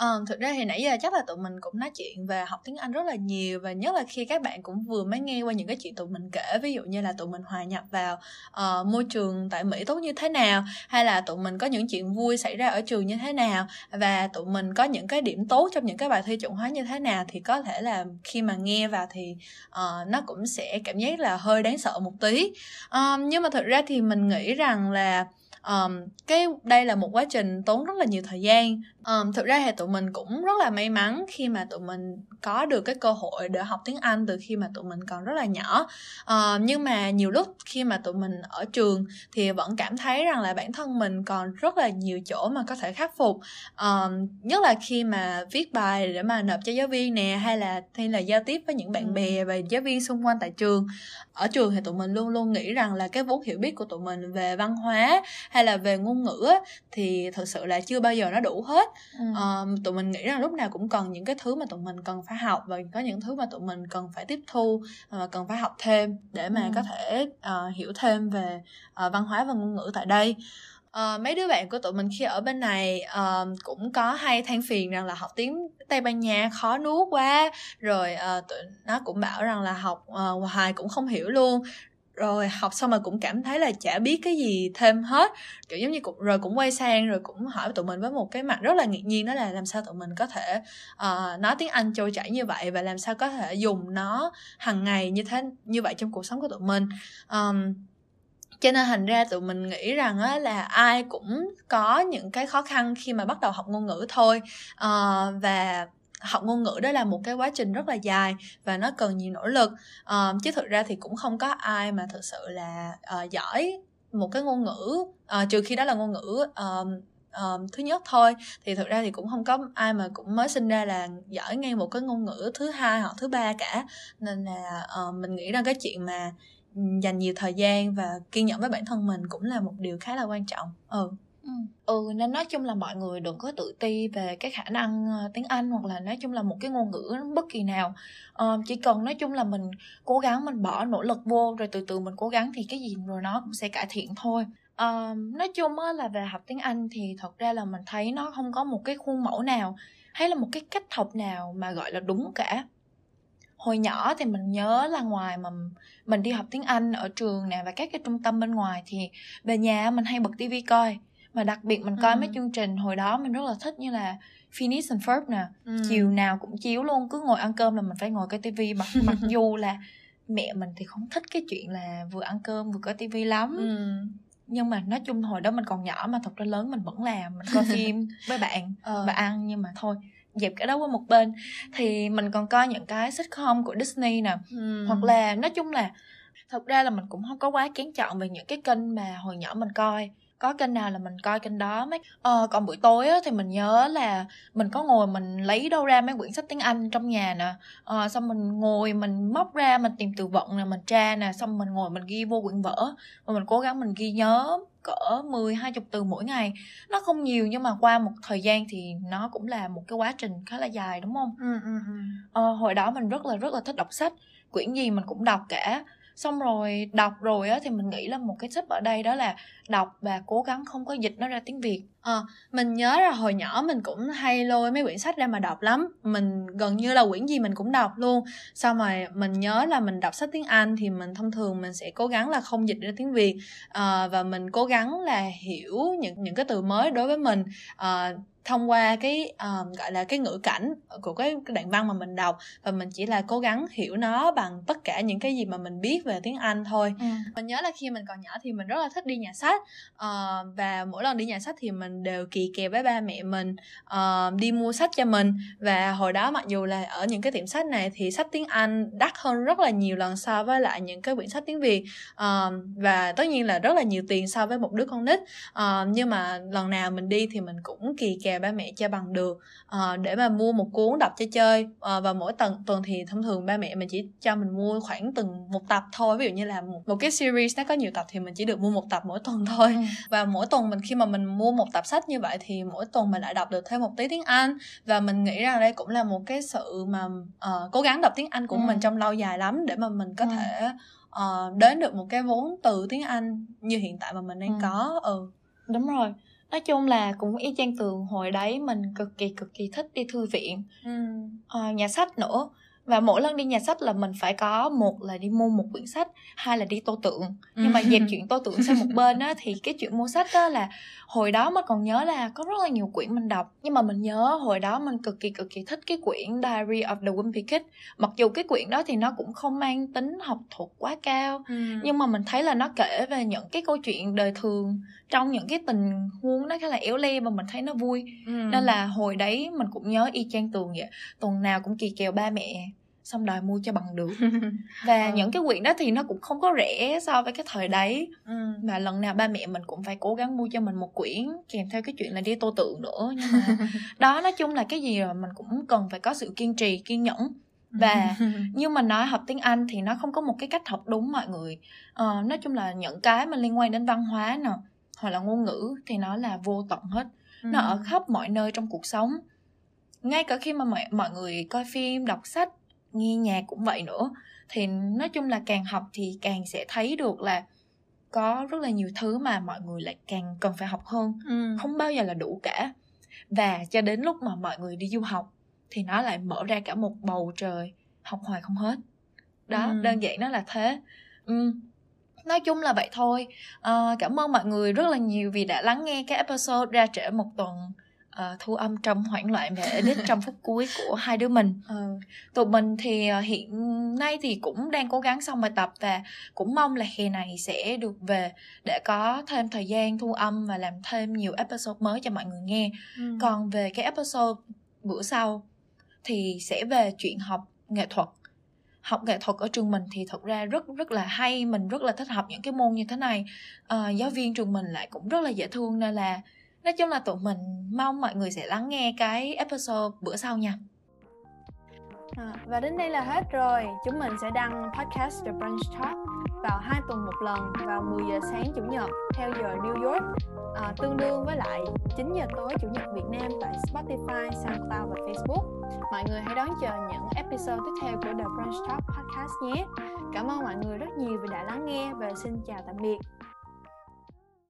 À, thực ra thì nãy giờ chắc là tụi mình cũng nói chuyện về học tiếng Anh rất là nhiều và nhất là khi các bạn cũng vừa mới nghe qua những cái chuyện tụi mình kể ví dụ như là tụi mình hòa nhập vào uh, môi trường tại Mỹ tốt như thế nào hay là tụi mình có những chuyện vui xảy ra ở trường như thế nào và tụi mình có những cái điểm tốt trong những cái bài thi chuẩn hóa như thế nào thì có thể là khi mà nghe vào thì uh, nó cũng sẽ cảm giác là hơi đáng sợ một tí. Uh, nhưng mà thực ra thì mình nghĩ rằng là um, cái đây là một quá trình tốn rất là nhiều thời gian um, thực ra thì tụi mình cũng rất là may mắn khi mà tụi mình có được cái cơ hội để học tiếng anh từ khi mà tụi mình còn rất là nhỏ. Uh, nhưng mà nhiều lúc khi mà tụi mình ở trường thì vẫn cảm thấy rằng là bản thân mình còn rất là nhiều chỗ mà có thể khắc phục. Um, nhất là khi mà viết bài để mà nộp cho giáo viên nè hay là hay là giao tiếp với những bạn ừ. bè và giáo viên xung quanh tại trường. Ở trường thì tụi mình luôn luôn nghĩ rằng là cái vốn hiểu biết của tụi mình về văn hóa hay là về ngôn ngữ thì thực sự là chưa bao giờ nó đủ hết ừ. uh, tụi mình nghĩ rằng lúc nào cũng cần những cái thứ mà tụi mình cần phải học và có những thứ mà tụi mình cần phải tiếp thu và cần phải học thêm để mà ừ. có thể uh, hiểu thêm về uh, văn hóa và ngôn ngữ tại đây uh, mấy đứa bạn của tụi mình khi ở bên này uh, cũng có hay than phiền rằng là học tiếng tây ban nha khó nuốt quá rồi uh, tụi nó cũng bảo rằng là học uh, hoài cũng không hiểu luôn rồi học xong mà cũng cảm thấy là chả biết cái gì thêm hết. Kiểu giống như cũng rồi cũng quay sang rồi cũng hỏi tụi mình với một cái mặt rất là ngạc nhiên đó là làm sao tụi mình có thể uh, nói tiếng anh trôi chảy như vậy và làm sao có thể dùng nó hàng ngày như thế như vậy trong cuộc sống của tụi mình. Um, cho nên thành ra tụi mình nghĩ rằng á là ai cũng có những cái khó khăn khi mà bắt đầu học ngôn ngữ thôi. Uh, và học ngôn ngữ đó là một cái quá trình rất là dài và nó cần nhiều nỗ lực. Uh, chứ thực ra thì cũng không có ai mà thực sự là uh, giỏi một cái ngôn ngữ uh, trừ khi đó là ngôn ngữ uh, um, thứ nhất thôi. Thì thực ra thì cũng không có ai mà cũng mới sinh ra là giỏi ngay một cái ngôn ngữ thứ hai hoặc thứ ba cả. Nên là uh, mình nghĩ rằng cái chuyện mà dành nhiều thời gian và kiên nhẫn với bản thân mình cũng là một điều khá là quan trọng. Ừ. Ừ. ừ nên nói chung là mọi người đừng có tự ti về cái khả năng uh, tiếng Anh hoặc là nói chung là một cái ngôn ngữ bất kỳ nào. Uh, chỉ cần nói chung là mình cố gắng mình bỏ nỗ lực vô rồi từ từ mình cố gắng thì cái gì rồi nó cũng sẽ cải thiện thôi. Uh, nói chung á, là về học tiếng Anh thì thật ra là mình thấy nó không có một cái khuôn mẫu nào hay là một cái cách học nào mà gọi là đúng cả. Hồi nhỏ thì mình nhớ là ngoài mà mình đi học tiếng Anh ở trường nè và các cái trung tâm bên ngoài thì về nhà mình hay bật tivi coi mà đặc biệt mình coi ừ. mấy chương trình hồi đó mình rất là thích như là Phineas and Ferb nè ừ. chiều nào cũng chiếu luôn cứ ngồi ăn cơm là mình phải ngồi coi tivi mặc <laughs> mặc dù là mẹ mình thì không thích cái chuyện là vừa ăn cơm vừa coi tivi lắm ừ. nhưng mà nói chung hồi đó mình còn nhỏ mà thật ra lớn mình vẫn làm mình coi phim <laughs> với bạn ờ. và ăn nhưng mà thôi dẹp cái đó qua một bên thì mình còn coi những cái sitcom của Disney nè ừ. hoặc là nói chung là thật ra là mình cũng không có quá kén chọn về những cái kênh mà hồi nhỏ mình coi có kênh nào là mình coi kênh đó mấy ờ, còn buổi tối á, thì mình nhớ là mình có ngồi mình lấy đâu ra mấy quyển sách tiếng anh trong nhà nè ờ, xong mình ngồi mình móc ra mình tìm từ vựng nè mình tra nè xong mình ngồi mình ghi vô quyển vở và mình cố gắng mình ghi nhớ cỡ 10 20 từ mỗi ngày. Nó không nhiều nhưng mà qua một thời gian thì nó cũng là một cái quá trình khá là dài đúng không? Ừ, ừ, ừ. Ờ, hồi đó mình rất là rất là thích đọc sách, quyển gì mình cũng đọc cả xong rồi đọc rồi á thì mình nghĩ là một cái tip ở đây đó là đọc và cố gắng không có dịch nó ra tiếng việt. À, mình nhớ là hồi nhỏ mình cũng hay lôi mấy quyển sách ra mà đọc lắm. Mình gần như là quyển gì mình cũng đọc luôn. Xong rồi mình nhớ là mình đọc sách tiếng anh thì mình thông thường mình sẽ cố gắng là không dịch ra tiếng việt. À, và mình cố gắng là hiểu những những cái từ mới đối với mình. À, thông qua cái um, gọi là cái ngữ cảnh của cái, cái đoạn văn mà mình đọc và mình chỉ là cố gắng hiểu nó bằng tất cả những cái gì mà mình biết về tiếng Anh thôi. Ừ. Mình nhớ là khi mình còn nhỏ thì mình rất là thích đi nhà sách uh, và mỗi lần đi nhà sách thì mình đều kỳ kèo với ba mẹ mình uh, đi mua sách cho mình và hồi đó mặc dù là ở những cái tiệm sách này thì sách tiếng Anh đắt hơn rất là nhiều lần so với lại những cái quyển sách tiếng Việt uh, và tất nhiên là rất là nhiều tiền so với một đứa con nít uh, nhưng mà lần nào mình đi thì mình cũng kỳ kèo ba mẹ cho bằng được uh, để mà mua một cuốn đọc cho chơi uh, và mỗi tuần tuần thì thông thường ba mẹ mình chỉ cho mình mua khoảng từng một tập thôi ví dụ như là một, một cái series nó có nhiều tập thì mình chỉ được mua một tập mỗi tuần thôi ừ. và mỗi tuần mình khi mà mình mua một tập sách như vậy thì mỗi tuần mình lại đọc được thêm một tí tiếng Anh và mình nghĩ rằng đây cũng là một cái sự mà uh, cố gắng đọc tiếng Anh của ừ. mình trong lâu dài lắm để mà mình có ừ. thể uh, đến được một cái vốn từ tiếng Anh như hiện tại mà mình đang ừ. có ừ đúng rồi nói chung là cũng y chang tường hồi đấy mình cực kỳ cực kỳ thích đi thư viện ừ. à, nhà sách nữa và mỗi lần đi nhà sách là mình phải có một là đi mua một quyển sách hai là đi tô tượng. Nhưng mà dẹp <laughs> chuyện tô tượng sang một bên á thì cái chuyện mua sách á là hồi đó mới còn nhớ là có rất là nhiều quyển mình đọc. Nhưng mà mình nhớ hồi đó mình cực kỳ cực kỳ thích cái quyển Diary of the Wimpy Kid. Mặc dù cái quyển đó thì nó cũng không mang tính học thuật quá cao ừ. nhưng mà mình thấy là nó kể về những cái câu chuyện đời thường trong những cái tình huống nó khá là éo le mà mình thấy nó vui. Ừ. nên là hồi đấy mình cũng nhớ y chang tường vậy. Tuần nào cũng kỳ kèo ba mẹ xong đòi mua cho bằng được. <laughs> Và ừ. những cái quyển đó thì nó cũng không có rẻ so với cái thời đấy. Ừ. và lần nào ba mẹ mình cũng phải cố gắng mua cho mình một quyển kèm theo cái chuyện là đi tô tượng nữa. Nhưng mà <laughs> đó nói chung là cái gì mà mình cũng cần phải có sự kiên trì kiên nhẫn. Và <laughs> như mình nói học tiếng Anh thì nó không có một cái cách học đúng mọi người. Ờ, nói chung là những cái mà liên quan đến văn hóa nè hoặc là ngôn ngữ thì nó là vô tận hết. Nó ở khắp mọi nơi trong cuộc sống. Ngay cả khi mà mọi, mọi người coi phim đọc sách nghe nhạc cũng vậy nữa thì nói chung là càng học thì càng sẽ thấy được là có rất là nhiều thứ mà mọi người lại càng cần phải học hơn ừ. không bao giờ là đủ cả và cho đến lúc mà mọi người đi du học thì nó lại mở ra cả một bầu trời học hoài không hết đó ừ. đơn giản nó là thế ừ. nói chung là vậy thôi à, cảm ơn mọi người rất là nhiều vì đã lắng nghe cái episode ra trễ một tuần uh, thu âm trong hoảng loạn và edit trong phút cuối của hai đứa mình <laughs> ừ. tụi mình thì uh, hiện nay thì cũng đang cố gắng xong bài tập và cũng mong là hè này sẽ được về để có thêm thời gian thu âm và làm thêm nhiều episode mới cho mọi người nghe ừ. còn về cái episode bữa sau thì sẽ về chuyện học nghệ thuật học nghệ thuật ở trường mình thì thật ra rất rất là hay mình rất là thích học những cái môn như thế này à, giáo viên trường mình lại cũng rất là dễ thương nên là nói chung là tụi mình mong mọi người sẽ lắng nghe cái episode bữa sau nha à, và đến đây là hết rồi chúng mình sẽ đăng podcast The Brunch Talk vào hai tuần một lần vào 10 giờ sáng chủ nhật theo giờ New York à, tương đương với lại 9 giờ tối chủ nhật Việt Nam tại Spotify, SoundCloud và Facebook. Mọi người hãy đón chờ những episode tiếp theo của The Brunch Talk podcast nhé. Cảm ơn mọi người rất nhiều vì đã lắng nghe và xin chào tạm biệt.